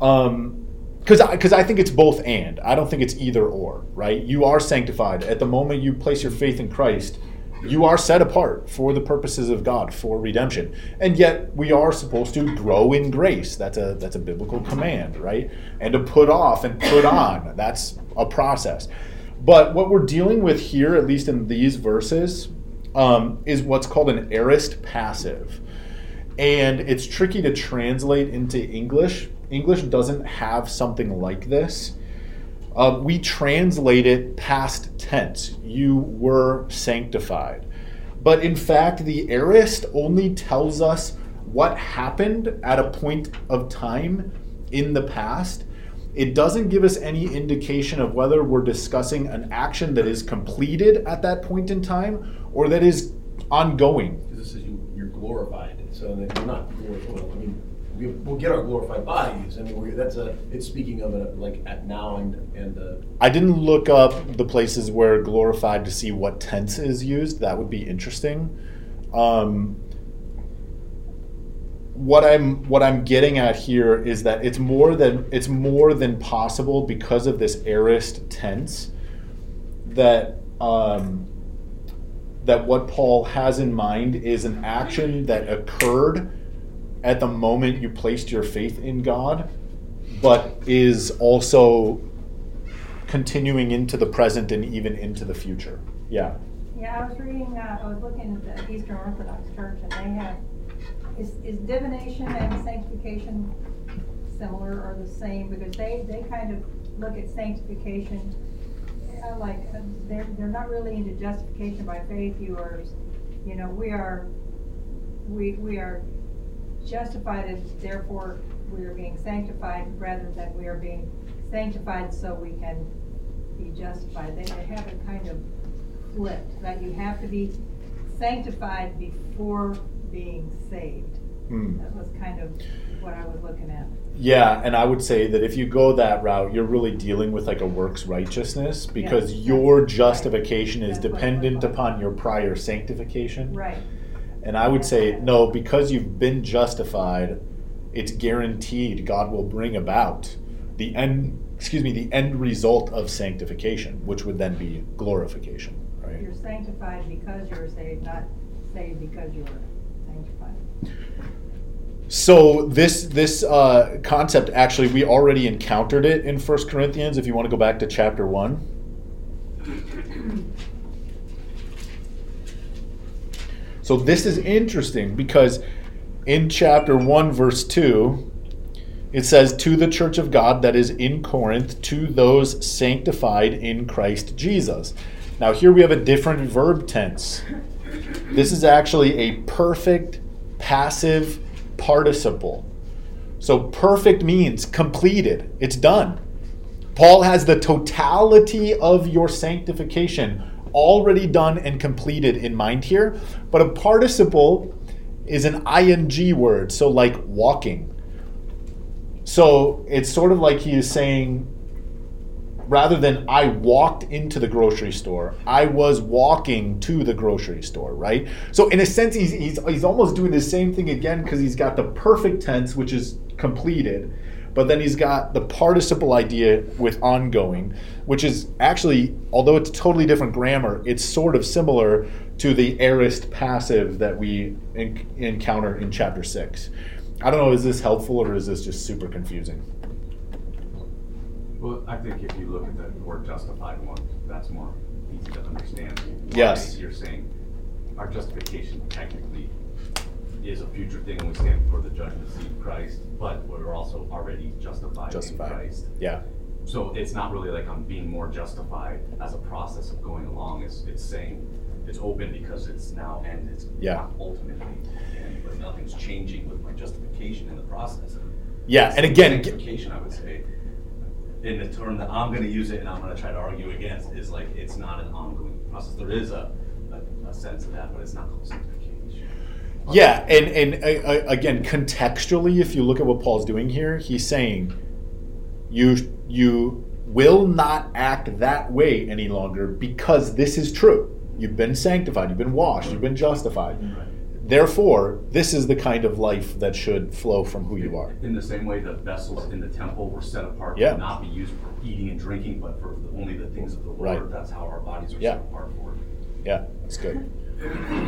A: Um, because I, cause I think it's both and. I don't think it's either or, right? You are sanctified. At the moment you place your faith in Christ, you are set apart for the purposes of God, for redemption. And yet we are supposed to grow in grace. That's a that's a biblical command, right? And to put off and put on. That's a process. But what we're dealing with here, at least in these verses, um, is what's called an aorist passive and it's tricky to translate into English. English doesn't have something like this. Uh, we translate it past tense. You were sanctified. But in fact, the aorist only tells us what happened at a point of time in the past. It doesn't give us any indication of whether we're discussing an action that is completed at that point in time or that is ongoing.
F: This is you, you're glorified, so you're not glorified. We, we'll get our glorified bodies. I mean, that's a. It's speaking of it like at now and and. Uh,
A: I didn't look up the places where glorified to see what tense is used. That would be interesting. Um, what I'm what I'm getting at here is that it's more than it's more than possible because of this aorist tense that um, that what Paul has in mind is an action that occurred at the moment you placed your faith in God, but is also continuing into the present and even into the future. Yeah.
C: Yeah, I was reading, uh, I was looking at the Eastern Orthodox Church and they have, is, is divinization and sanctification similar or the same? Because they, they kind of look at sanctification, uh, like, uh, they're, they're not really into justification by faith, you are, you know, we are, we, we are justified and therefore we are being sanctified rather than we are being sanctified so we can be justified. They, have it kind of flipped, that you have to be sanctified before being saved.
A: Hmm.
C: That was kind of what I was looking at.
A: Yeah, and I would say that if you go that route, you're really dealing with like a works righteousness because
C: Yes,
A: your justification is
C: That's
A: dependent upon your prior sanctification.
C: Right.
A: And I would say, no, because you've been justified, it's guaranteed God will bring about the end, excuse me, the end result of sanctification, which would then be glorification, right?
C: You're sanctified because you're saved, not saved because you're sanctified.
A: So this this uh, concept actually we already encountered it in First Corinthians. If you want to go back to chapter one. So this is interesting because in chapter 1 verse 2 it says to the church of God that is in Corinth to those sanctified in Christ Jesus. Now here we have a different verb tense. This is actually a perfect passive participle. So perfect means completed. It's done. Paul has the totality of your sanctification already done and completed in mind here. But a participle is an ing word, so like walking. So it's sort of like he is saying, rather than I walked into the grocery store, I was walking to the grocery store, right? So in a sense, he's, he's, he's almost doing the same thing again because he's got the perfect tense, which is completed, but then he's got the participle idea with ongoing, which is actually, although it's totally different grammar, it's sort of similar to the aorist passive that we en- encounter in chapter six. I don't know, is this helpful or is this just super confusing?
B: Well, I think if you look at the word justified one, that's more easy to understand.
A: Yes.
B: You're saying our justification technically is a future thing, and we stand before the judgment seat of Christ, but we're also already justified in Christ.
A: Yeah.
B: So it's not really like I'm being more justified as a process of going along. It's, it's saying, it's open because it's now and it's
A: Yeah.
B: not ultimately. And, but nothing's changing with my justification in the process.
A: Yeah, and again,
B: justification, I would say, in the term that I'm gonna use it and I'm gonna try to argue against, is like, it's not an ongoing process. There is a, a, a sense of that, but it's not called sanctification.
A: Yeah, and and uh, uh, again, contextually, if you look at what Paul's doing here, he's saying you you will not act that way any longer because this is true. You've been sanctified, you've been washed, you've been justified. Therefore, this is the kind of life that should flow from who you are.
B: In the same way the vessels in the temple were set apart
A: Yeah.
B: to not be used for eating and drinking, but for only the things of the
A: Right.
B: Lord, that's how our bodies are
A: Yeah.
B: set apart for.
A: Yeah, that's good.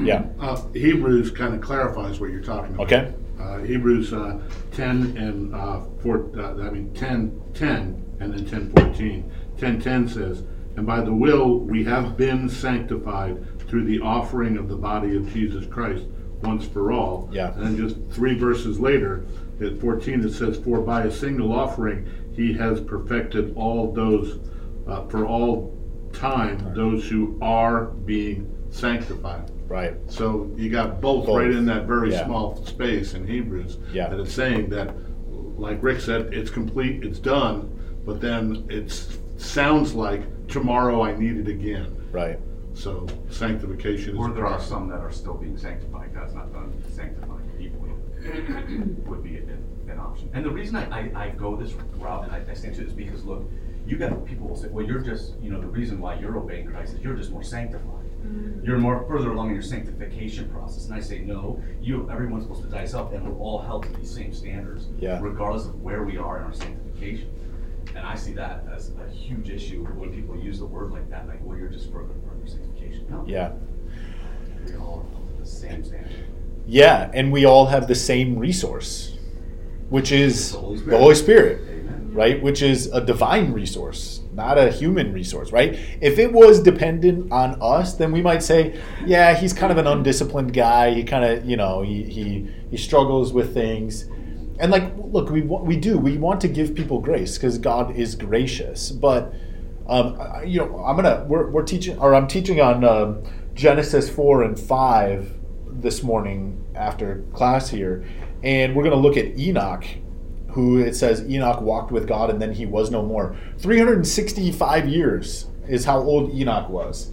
A: Yeah.
E: Uh, Hebrews kind of clarifies what you're talking about.
A: Okay.
E: Uh, Hebrews uh, 10 and uh, 4, uh, I mean 10, 10 and then 10, 14. 10, 10 says, And by the will we have been sanctified through the offering of the body of Jesus Christ once for all.
A: Yeah.
E: And then just three verses later, at 14, it says, For by a single offering he has perfected all those, uh, for all time, those who are being sanctified.
A: Right.
E: So you got both,
A: Both.
E: right in that very
A: Yeah.
E: small space in Hebrews.
A: Yeah.
E: That it's saying that, like Rick said, it's complete, it's done, but then it sounds like tomorrow I need it again.
A: Right.
E: So sanctification is.
B: Or
E: a
B: there are
E: process.
B: some that are still being sanctified, God's not done sanctifying people yet, would be an, an option. And the reason I, I, I go this route, and I, I stand to it, is because, look, you got, people will say, well, you're just, you know, the reason why you're obeying Christ is you're just more sanctified. You're more further along in your sanctification process, and I say, no, you, everyone's supposed to die self, and we're all held to these same standards.
A: Yeah.
B: Regardless of where we are in our sanctification. And I see that as a huge issue when people use the word like that, like, well, you're just further from your sanctification. No.
A: Yeah.
B: We all are held to the same standard.
A: Yeah, and we all have the same resource, which is
B: The Holy
A: the
B: Spirit.
A: Holy Spirit. Right? Which is a divine resource, not a human resource, right? If it was dependent on us, then we might say, yeah, he's kind of an undisciplined guy. He kind of, you know, he, he, he struggles with things. And like, look, we, we do, we want to give people grace because God is gracious. But, um, you know, I'm going to, we're, we're teaching, or I'm teaching on um, Genesis 4 and 5 this morning after class here. And we're going to look at Enoch, who it says Enoch walked with God and then he was no more. 365 years is how old Enoch was.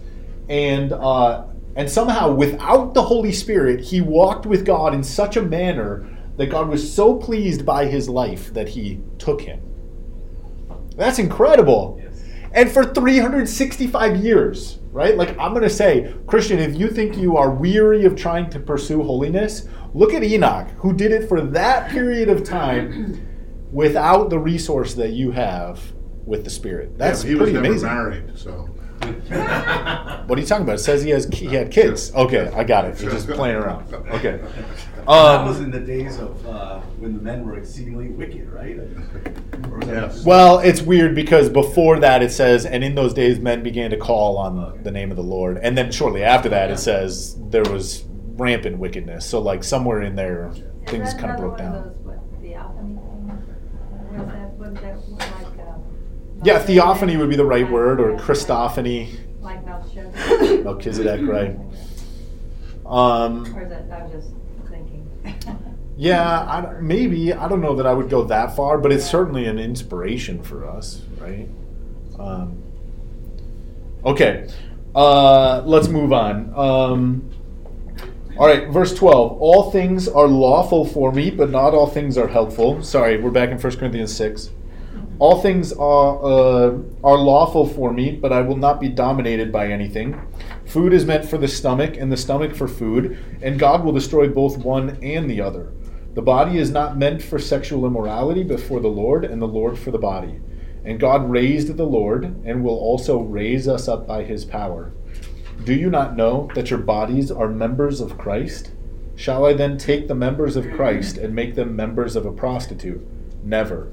A: And uh, and somehow without the Holy Spirit, he walked with God in such a manner that God was so pleased by his life that he took him. That's incredible.
B: Yes.
A: And for 365 years, right? Like I'm going to say, Christian, if you think you are weary of trying to pursue holiness, look at Enoch, who did it for that period of time without the resource that you have with the Spirit. That's
E: Yeah, he was
A: pretty
E: never
A: amazing.
E: married, so.
A: What are you talking about? It says he has he had kids. Okay, I got it. He's just playing around. Okay.
B: that
A: Um,
B: was in the days of uh, when the men were exceedingly wicked, right? Or
E: Yes.
A: Well, it's weird because before that it says, and in those days men began to call on the name of the Lord, and then shortly after that it says there was rampant wickedness. So like somewhere in there, things kind of broke
C: one of
A: down.
C: those, what, theophany thing? Was that, was that like, um?
A: Yeah, theophany would be the right word, or Christophany,
C: Like Melchizedek?
A: Melchizedek, right? Um,
C: Or is that, I was just thinking.
A: yeah, I, maybe I don't know that I would go that far, but it's certainly an inspiration for us, right? Um, okay, uh, let's move on. Um, all right, verse 12. All things are lawful for me, but not all things are helpful. Sorry, we're back in 1 Corinthians 6. All things are, uh, are lawful for me, but I will not be dominated by anything. Food is meant for the stomach, and the stomach for food, and God will destroy both one and the other. The body is not meant for sexual immorality, but for the Lord, and the Lord for the body. And God raised the Lord, and will also raise us up by his power. Do you not know that your bodies are members of Christ? Shall I then take the members of Christ and make them members of a prostitute? Never.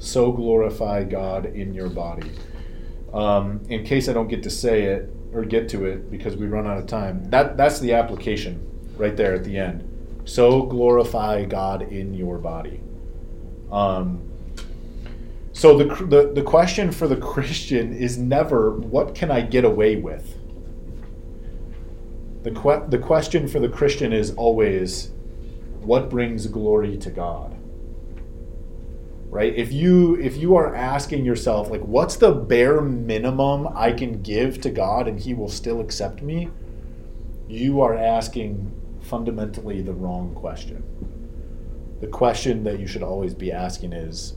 A: So glorify God in your body. Um, in case I don't get to say it or get to it because we run out of time, that that's the application right there at the end. So glorify God in your body. Um, so the, the the question for the Christian is never what can I get away with. The que- the question for the Christian is always what brings glory to God. Right? If you if you are asking yourself like what's the bare minimum I can give to God and he will still accept me? You are asking fundamentally the wrong question. The question that you should always be asking is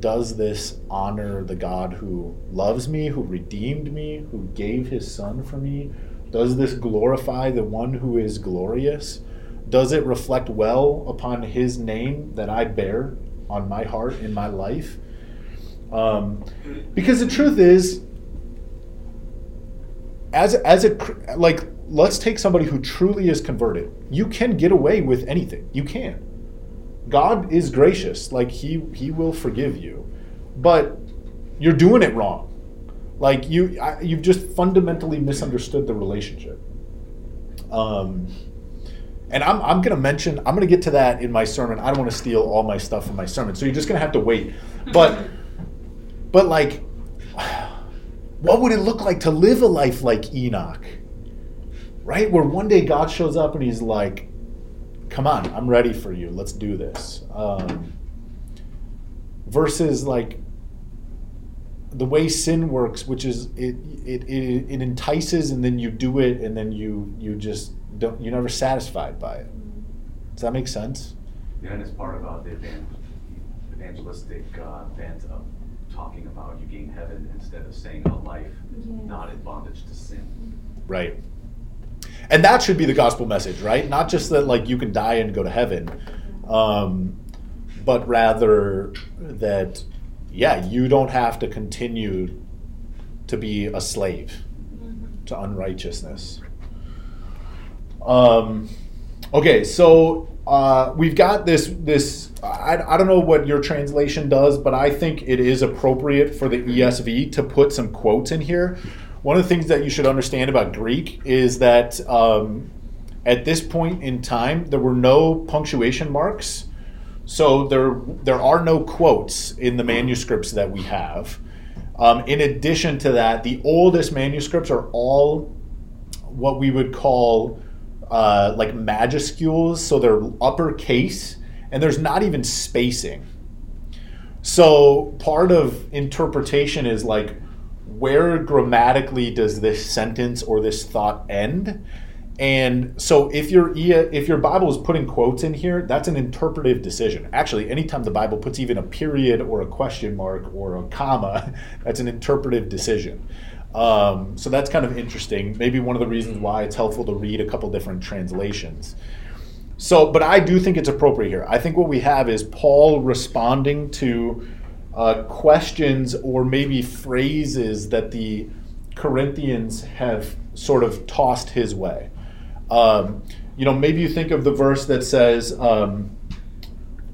A: does this honor the God who loves me, who redeemed me, who gave his son for me? Does this glorify the one who is glorious? Does it reflect well upon his name that I bear on my heart in my life? Um, because the truth is, as as a like, let's take somebody who truly is converted. You can get away with anything. You can. God is gracious. Like he he will forgive you, but you're doing it wrong. Like you I, you've just fundamentally misunderstood the relationship. Um, and I'm I'm gonna mention I'm gonna get to that in my sermon. I don't want to steal all my stuff from my sermon, so you're just gonna have to wait. But but like, what would it look like to live a life like Enoch? Right, where one day God shows up and He's like, come on, I'm ready for you. Let's do this. Um, versus like the way sin works, which is it, it it it entices and then you do it and then you you just don't you're never satisfied by it. Does that make sense?
B: Yeah, and it's part of uh, the evangelistic uh, bent of talking about you gain heaven instead of saying a life not in bondage to sin.
A: Right. And that should be the gospel message, right? Not just that like you can die and go to heaven, um, but rather that yeah, you don't have to continue to be a slave to unrighteousness. Um, okay, so uh, we've got this this. I, I don't know what your translation does, but I think it is appropriate for the ESV to put some quotes in here. One of the things that you should understand about Greek is that um, at this point in time, there were no punctuation marks. So there, there are no quotes in the manuscripts that we have. Um, in addition to that, the oldest manuscripts are all what we would call uh, like majuscules, so they're uppercase, and there's not even spacing. So part of interpretation is like, where grammatically does this sentence or this thought end? And so if your if your Bible is putting quotes in here, that's an interpretive decision. Actually, anytime the Bible puts even a period or a question mark or a comma, that's an interpretive decision. Um, so that's kind of interesting. Maybe one of the reasons why it's helpful to read a couple different translations. So, but I do think it's appropriate here. I think what we have is Paul responding to uh, questions or maybe phrases that the Corinthians have sort of tossed his way. Um, you know, maybe you think of the verse that says, um,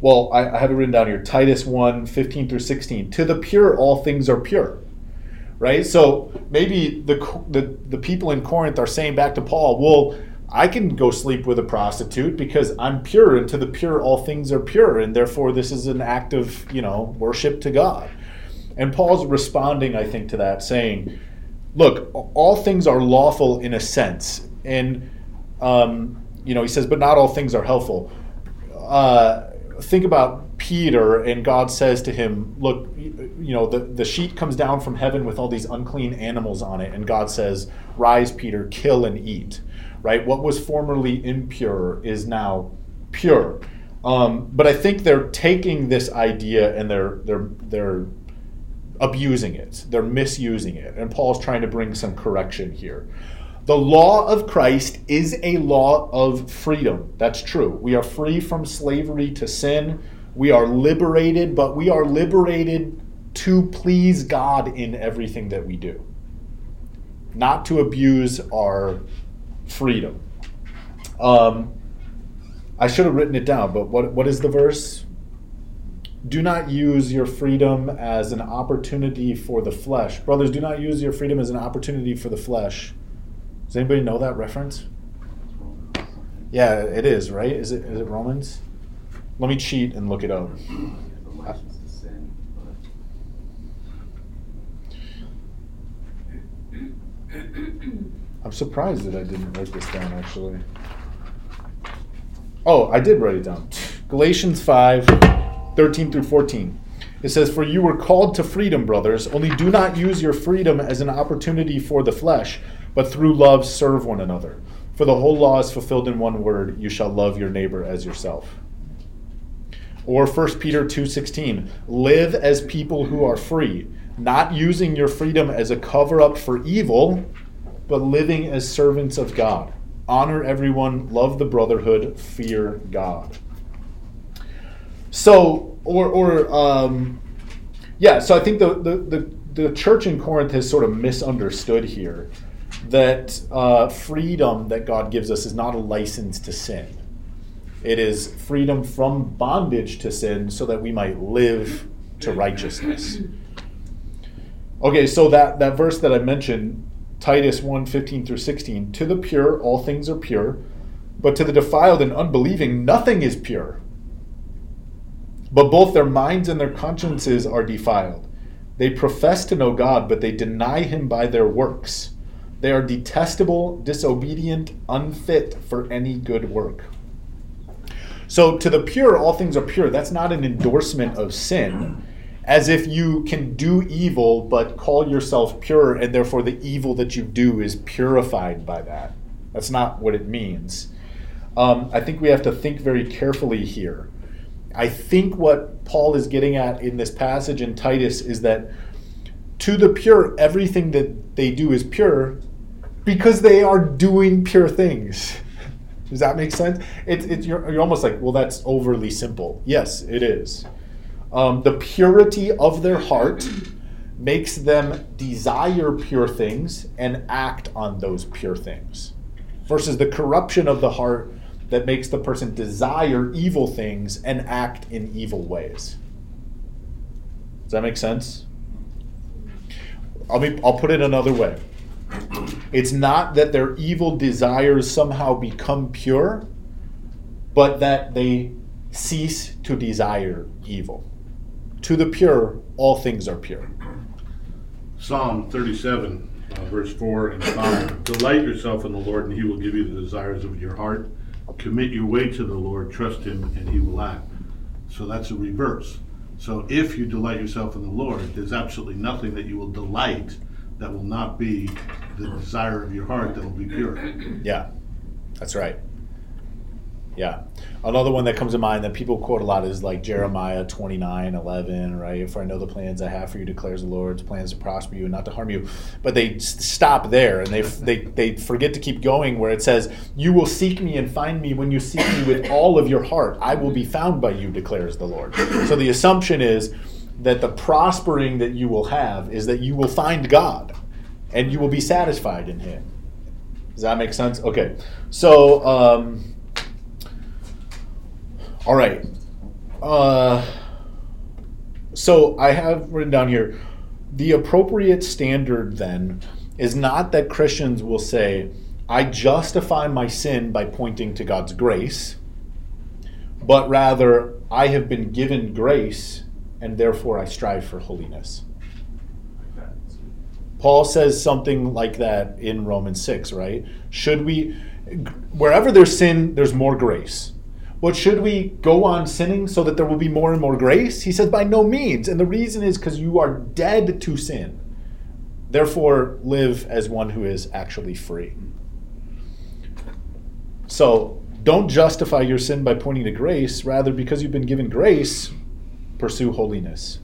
A: well, I, I, have it written down here Titus 1 15 through 16. To the pure, all things are pure. Right? So maybe the, the, the people in Corinth are saying back to Paul, well, I can go sleep with a prostitute because I'm pure, and to the pure, all things are pure, and therefore this is an act of, you know, worship to God. And Paul's responding, I think, to that, saying, look, all things are lawful in a sense. And, um, you know, he says, but not all things are helpful. Uh, think about Peter, and God says to him, look, you know, the, the sheet comes down from heaven with all these unclean animals on it, and God says, rise, Peter, kill and eat right? What was formerly impure is now pure. Um, but I think they're taking this idea and they're they're they're abusing it. They're misusing it. And Paul's trying to bring some correction here. The law of Christ is a law of freedom. That's true. We are free from slavery to sin. We are liberated, but we are liberated to please God in everything that we do. Not to abuse our freedom. Um, I should have written it down, but what, what is the verse? Do not use your freedom as an opportunity for the flesh. Brothers, do not use your freedom as an opportunity for the flesh. Does anybody know that reference? Yeah, it is, right? Is it, is it Romans? Let me cheat and look it up. I'm surprised that I didn't write this down actually. Oh, I did write it down. Galatians 5 13 through 14. It says, For you were called to freedom, brothers, only do not use your freedom as an opportunity for the flesh, but through love serve one another. For the whole law is fulfilled in one word, you shall love your neighbor as yourself. Or 1 Peter 2:16, live as people who are free, not using your freedom as a cover up for evil, but living as servants of God. Honor everyone, love the brotherhood, fear God. So, or, or um, yeah, so I think the, the, the, the church in Corinth has sort of misunderstood here that uh, freedom that God gives us is not a license to sin. It is freedom from bondage to sin so that we might live to righteousness. Okay, so that, that verse that I mentioned Titus 1 15 through 16. To the pure, all things are pure, but to the defiled and unbelieving, nothing is pure. But both their minds and their consciences are defiled. They profess to know God, but they deny him by their works. They are detestable, disobedient, unfit for any good work. So, to the pure, all things are pure. That's not an endorsement of sin as if you can do evil but call yourself pure and therefore the evil that you do is purified by that. That's not what it means. Um, I think we have to think very carefully here. I think what Paul is getting at in this passage in Titus is that to the pure, everything that they do is pure because they are doing pure things. Does that make sense? It's, it's you're, you're almost like, well, that's overly simple. Yes, it is. Um, the purity of their heart makes them desire pure things and act on those pure things, versus the corruption of the heart that makes the person desire evil things and act in evil ways. Does that make sense? I'll, be, I'll put it another way. It's not that their evil desires somehow become pure, but that they cease to desire evil. To the pure, all things are pure.
E: Psalm 37, uh, verse 4 and 5. Delight yourself in the Lord, and he will give you the desires of your heart. Commit your way to the Lord, trust him, and he will act. So that's a reverse. So if you delight yourself in the Lord, there's absolutely nothing that you will delight that will not be the desire of your heart that will be pure.
A: Yeah, that's right. Yeah. Another one that comes to mind that people quote a lot is like Jeremiah 29 11, right? For I know the plans I have for you, declares the Lord, plans to prosper you and not to harm you. But they stop there and they, they, they forget to keep going where it says, You will seek me and find me when you seek me with all of your heart. I will be found by you, declares the Lord. So the assumption is that the prospering that you will have is that you will find God and you will be satisfied in Him. Does that make sense? Okay. So, um, all right. Uh, so I have written down here the appropriate standard then is not that Christians will say, I justify my sin by pointing to God's grace, but rather, I have been given grace and therefore I strive for holiness. Paul says something like that in Romans 6, right? Should we, wherever there's sin, there's more grace. But should we go on sinning so that there will be more and more grace? He says, by no means. And the reason is because you are dead to sin. Therefore, live as one who is actually free. So don't justify your sin by pointing to grace. Rather, because you've been given grace, pursue holiness.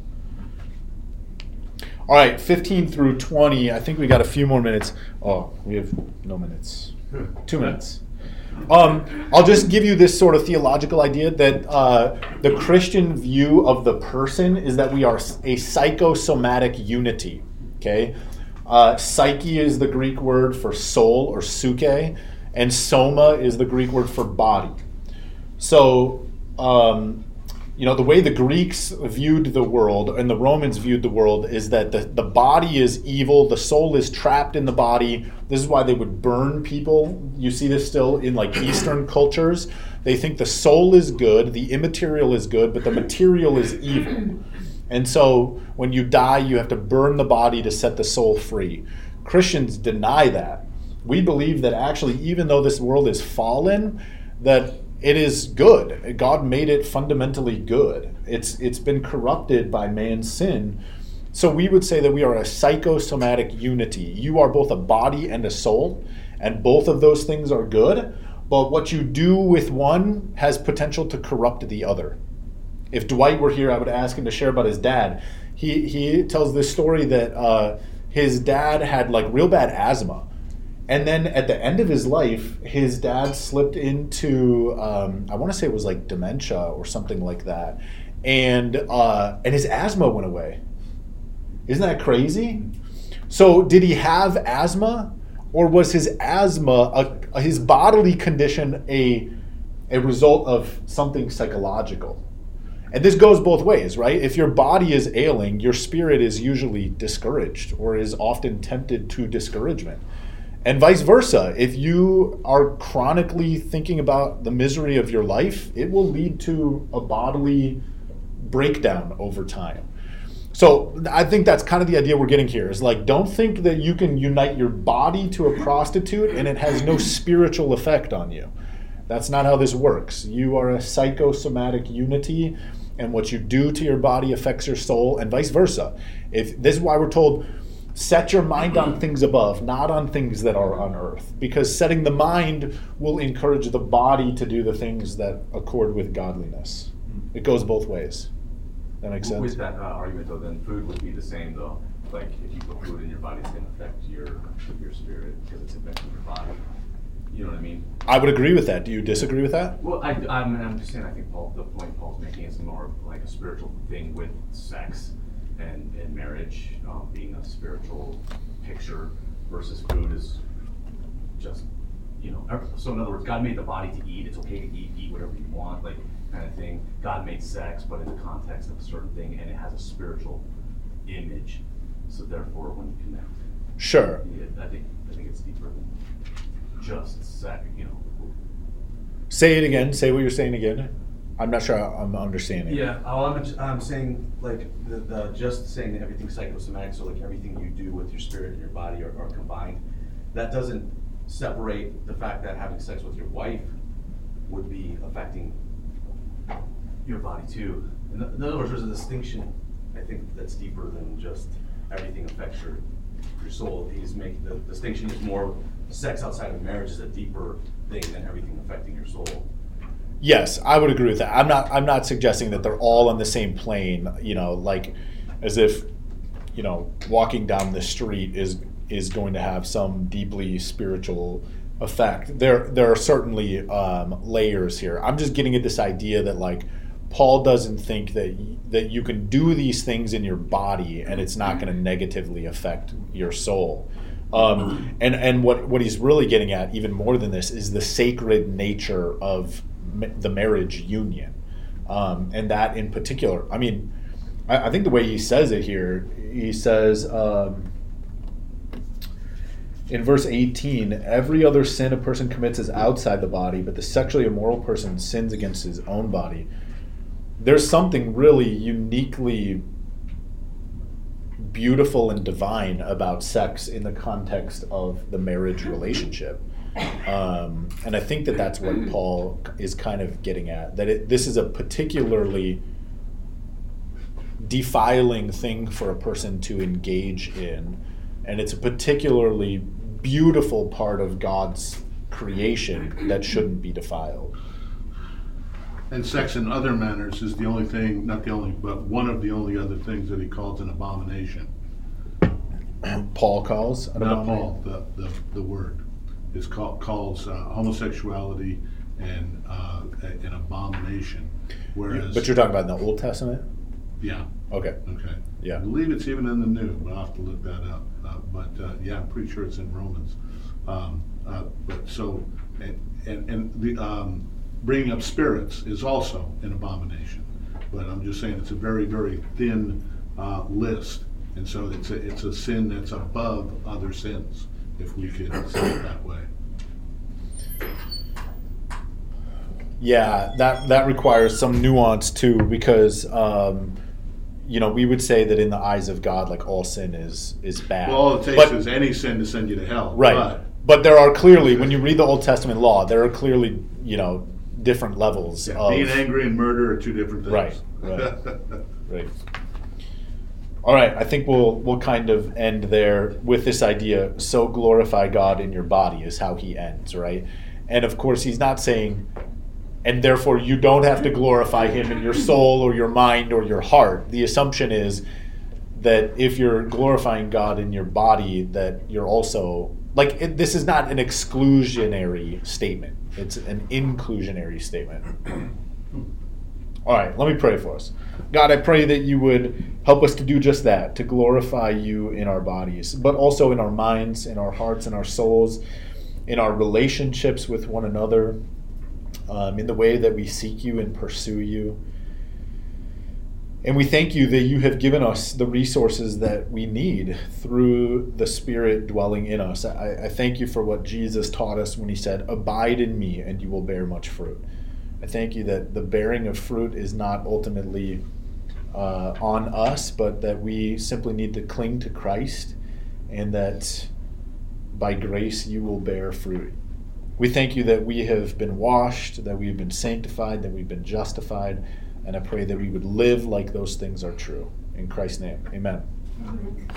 A: All right, 15 through 20. I think we got a few more minutes. Oh, we have no minutes. Two minutes. Um, I'll just give you this sort of theological idea that uh, the Christian view of the person is that we are a psychosomatic unity. Okay, uh, psyche is the Greek word for soul or suke, and soma is the Greek word for body. So, um, you know, the way the Greeks viewed the world and the Romans viewed the world is that the, the body is evil, the soul is trapped in the body. This is why they would burn people. You see this still in like Eastern cultures. They think the soul is good, the immaterial is good, but the material is evil. And so when you die, you have to burn the body to set the soul free. Christians deny that. We believe that actually, even though this world is fallen, that it is good. God made it fundamentally good. It's it's been corrupted by man's sin. So we would say that we are a psychosomatic unity. You are both a body and a soul, and both of those things are good. But what you do with one has potential to corrupt the other. If Dwight were here, I would ask him to share about his dad. He he tells this story that uh, his dad had like real bad asthma, and then at the end of his life, his dad slipped into um, I want to say it was like dementia or something like that, and uh, and his asthma went away. Isn't that crazy? So did he have asthma, or was his asthma a, his bodily condition a a result of something psychological? And this goes both ways, right? If your body is ailing, your spirit is usually discouraged or is often tempted to discouragement. And vice versa. If you are chronically thinking about the misery of your life, it will lead to a bodily breakdown over time. So I think that's kind of the idea we're getting here is like, don't think that you can unite your body to a prostitute and it has no spiritual effect on you. That's not how this works. You are a psychosomatic unity, and what you do to your body affects your soul, and vice versa. If this is why we're told, set your mind on things above, not on things that are on earth, because setting the mind will encourage the body to do the things that accord with godliness. It goes both ways. That makes sense.
B: With that uh, argument though, then food would be the same though. Like if you put food in your body, it's gonna affect your, your spirit because it's affecting your body. You know what I mean?
A: I would agree with that. Do you disagree with that?
B: Well, I, I'm, I'm just saying, I think Paul, the point Paul's making is more like a spiritual thing with sex and, and marriage, um, being a spiritual picture versus food is just, you know, so in other words, God made the body to eat, it's okay to eat, eat whatever you want, like, kind of thing. God made sex, but in the context of a certain thing, and it has a spiritual image, so therefore, when you connect,
A: Sure.
B: yeah, I think, I think it's deeper than just sex, you know.
A: Say it again. Say what you're saying again. I'm not sure I'm understanding.
B: Yeah, I'm, I'm saying, like, the, the, just saying that everything's psychosomatic, so like everything you do with your spirit and your body are, are combined, that doesn't separate the fact that having sex with your wife would be affecting your body too. In, in other words, there's a distinction, I think, that's deeper than just everything affects your, your soul. He's making, the distinction is more, sex outside of marriage is a deeper thing than everything affecting your soul.
A: Yes, I would agree with that. I'm not. I'm not suggesting that they're all on the same plane. You know, like as if you know walking down the street is is going to have some deeply spiritual effect. There there are certainly um, layers here. I'm just getting at this idea that like Paul doesn't think that that you can do these things in your body and it's not going to negatively affect your soul. Um, and and what what he's really getting at even more than this is the sacred nature of the marriage union, um, and that in particular. I mean, I, I think the way he says it here, he says. Um, in verse 18, every other sin a person commits is outside the body, but the sexually immoral person sins against his own body. There's something really uniquely beautiful and divine about sex in the context of the marriage relationship. Um, and I think that that's what Paul is kind of getting at. That it, this is a particularly defiling thing for a person to engage in. And it's a particularly beautiful part of God's creation that shouldn't be defiled.
E: And sex in other manners is the only thing, not the only, but one of the only other things that he calls an abomination.
A: Paul calls an
E: Not
A: abomination.
E: Paul, the, the, the word, is called, calls uh, homosexuality and, uh, a- an abomination, whereas.
A: But you're talking about in the Old Testament?
E: Yeah,
A: Okay.
E: okay.
A: Yeah.
E: I believe it's even in the new, but I'll have to look that up. Uh, But, uh, yeah, I'm pretty sure it's in Romans. Um, uh, But so, and, and, and the, um, bringing up spirits is also an abomination. But I'm just saying it's a very, very thin, uh, list. And so it's a, it's a sin that's above other sins, if we could say it that way.
A: Yeah, that that requires some nuance too, because um, you know we would say that in the eyes of God, like all sin is is bad.
E: Well, all it takes
A: But-
E: is any sin to send you to hell.
A: right.
E: But
A: But there are clearly, when you read the Old Testament law, there are clearly you know different levels
E: yeah,
A: of
E: being angry and murder are two different things.
A: Right, right. Right. All right, I think we'll we'll kind of end there with this idea. So glorify God in your body is how he ends, right? And of course, he's not saying, and therefore you don't have to glorify him in your soul or your mind or your heart. The assumption is that if you're glorifying God in your body, that you're also like it, this is not an exclusionary statement; it's an inclusionary statement. All right, let me pray for us. God, I pray that you would help us to do just that, to glorify you in our bodies, but also in our minds, in our hearts, in our souls, in our relationships with one another, um, in the way that we seek you and pursue you. And we thank you that you have given us the resources that we need through the Spirit dwelling in us. I, I thank you for what Jesus taught us when he said, Abide in me, and you will bear much fruit. I thank you that the bearing of fruit is not ultimately uh, on us, but that we simply need to cling to Christ and that by grace you will bear fruit. We thank you that we have been washed, that we've been sanctified, that we've been justified, and I pray that we would live like those things are true. In Christ's name, amen.
D: Amen.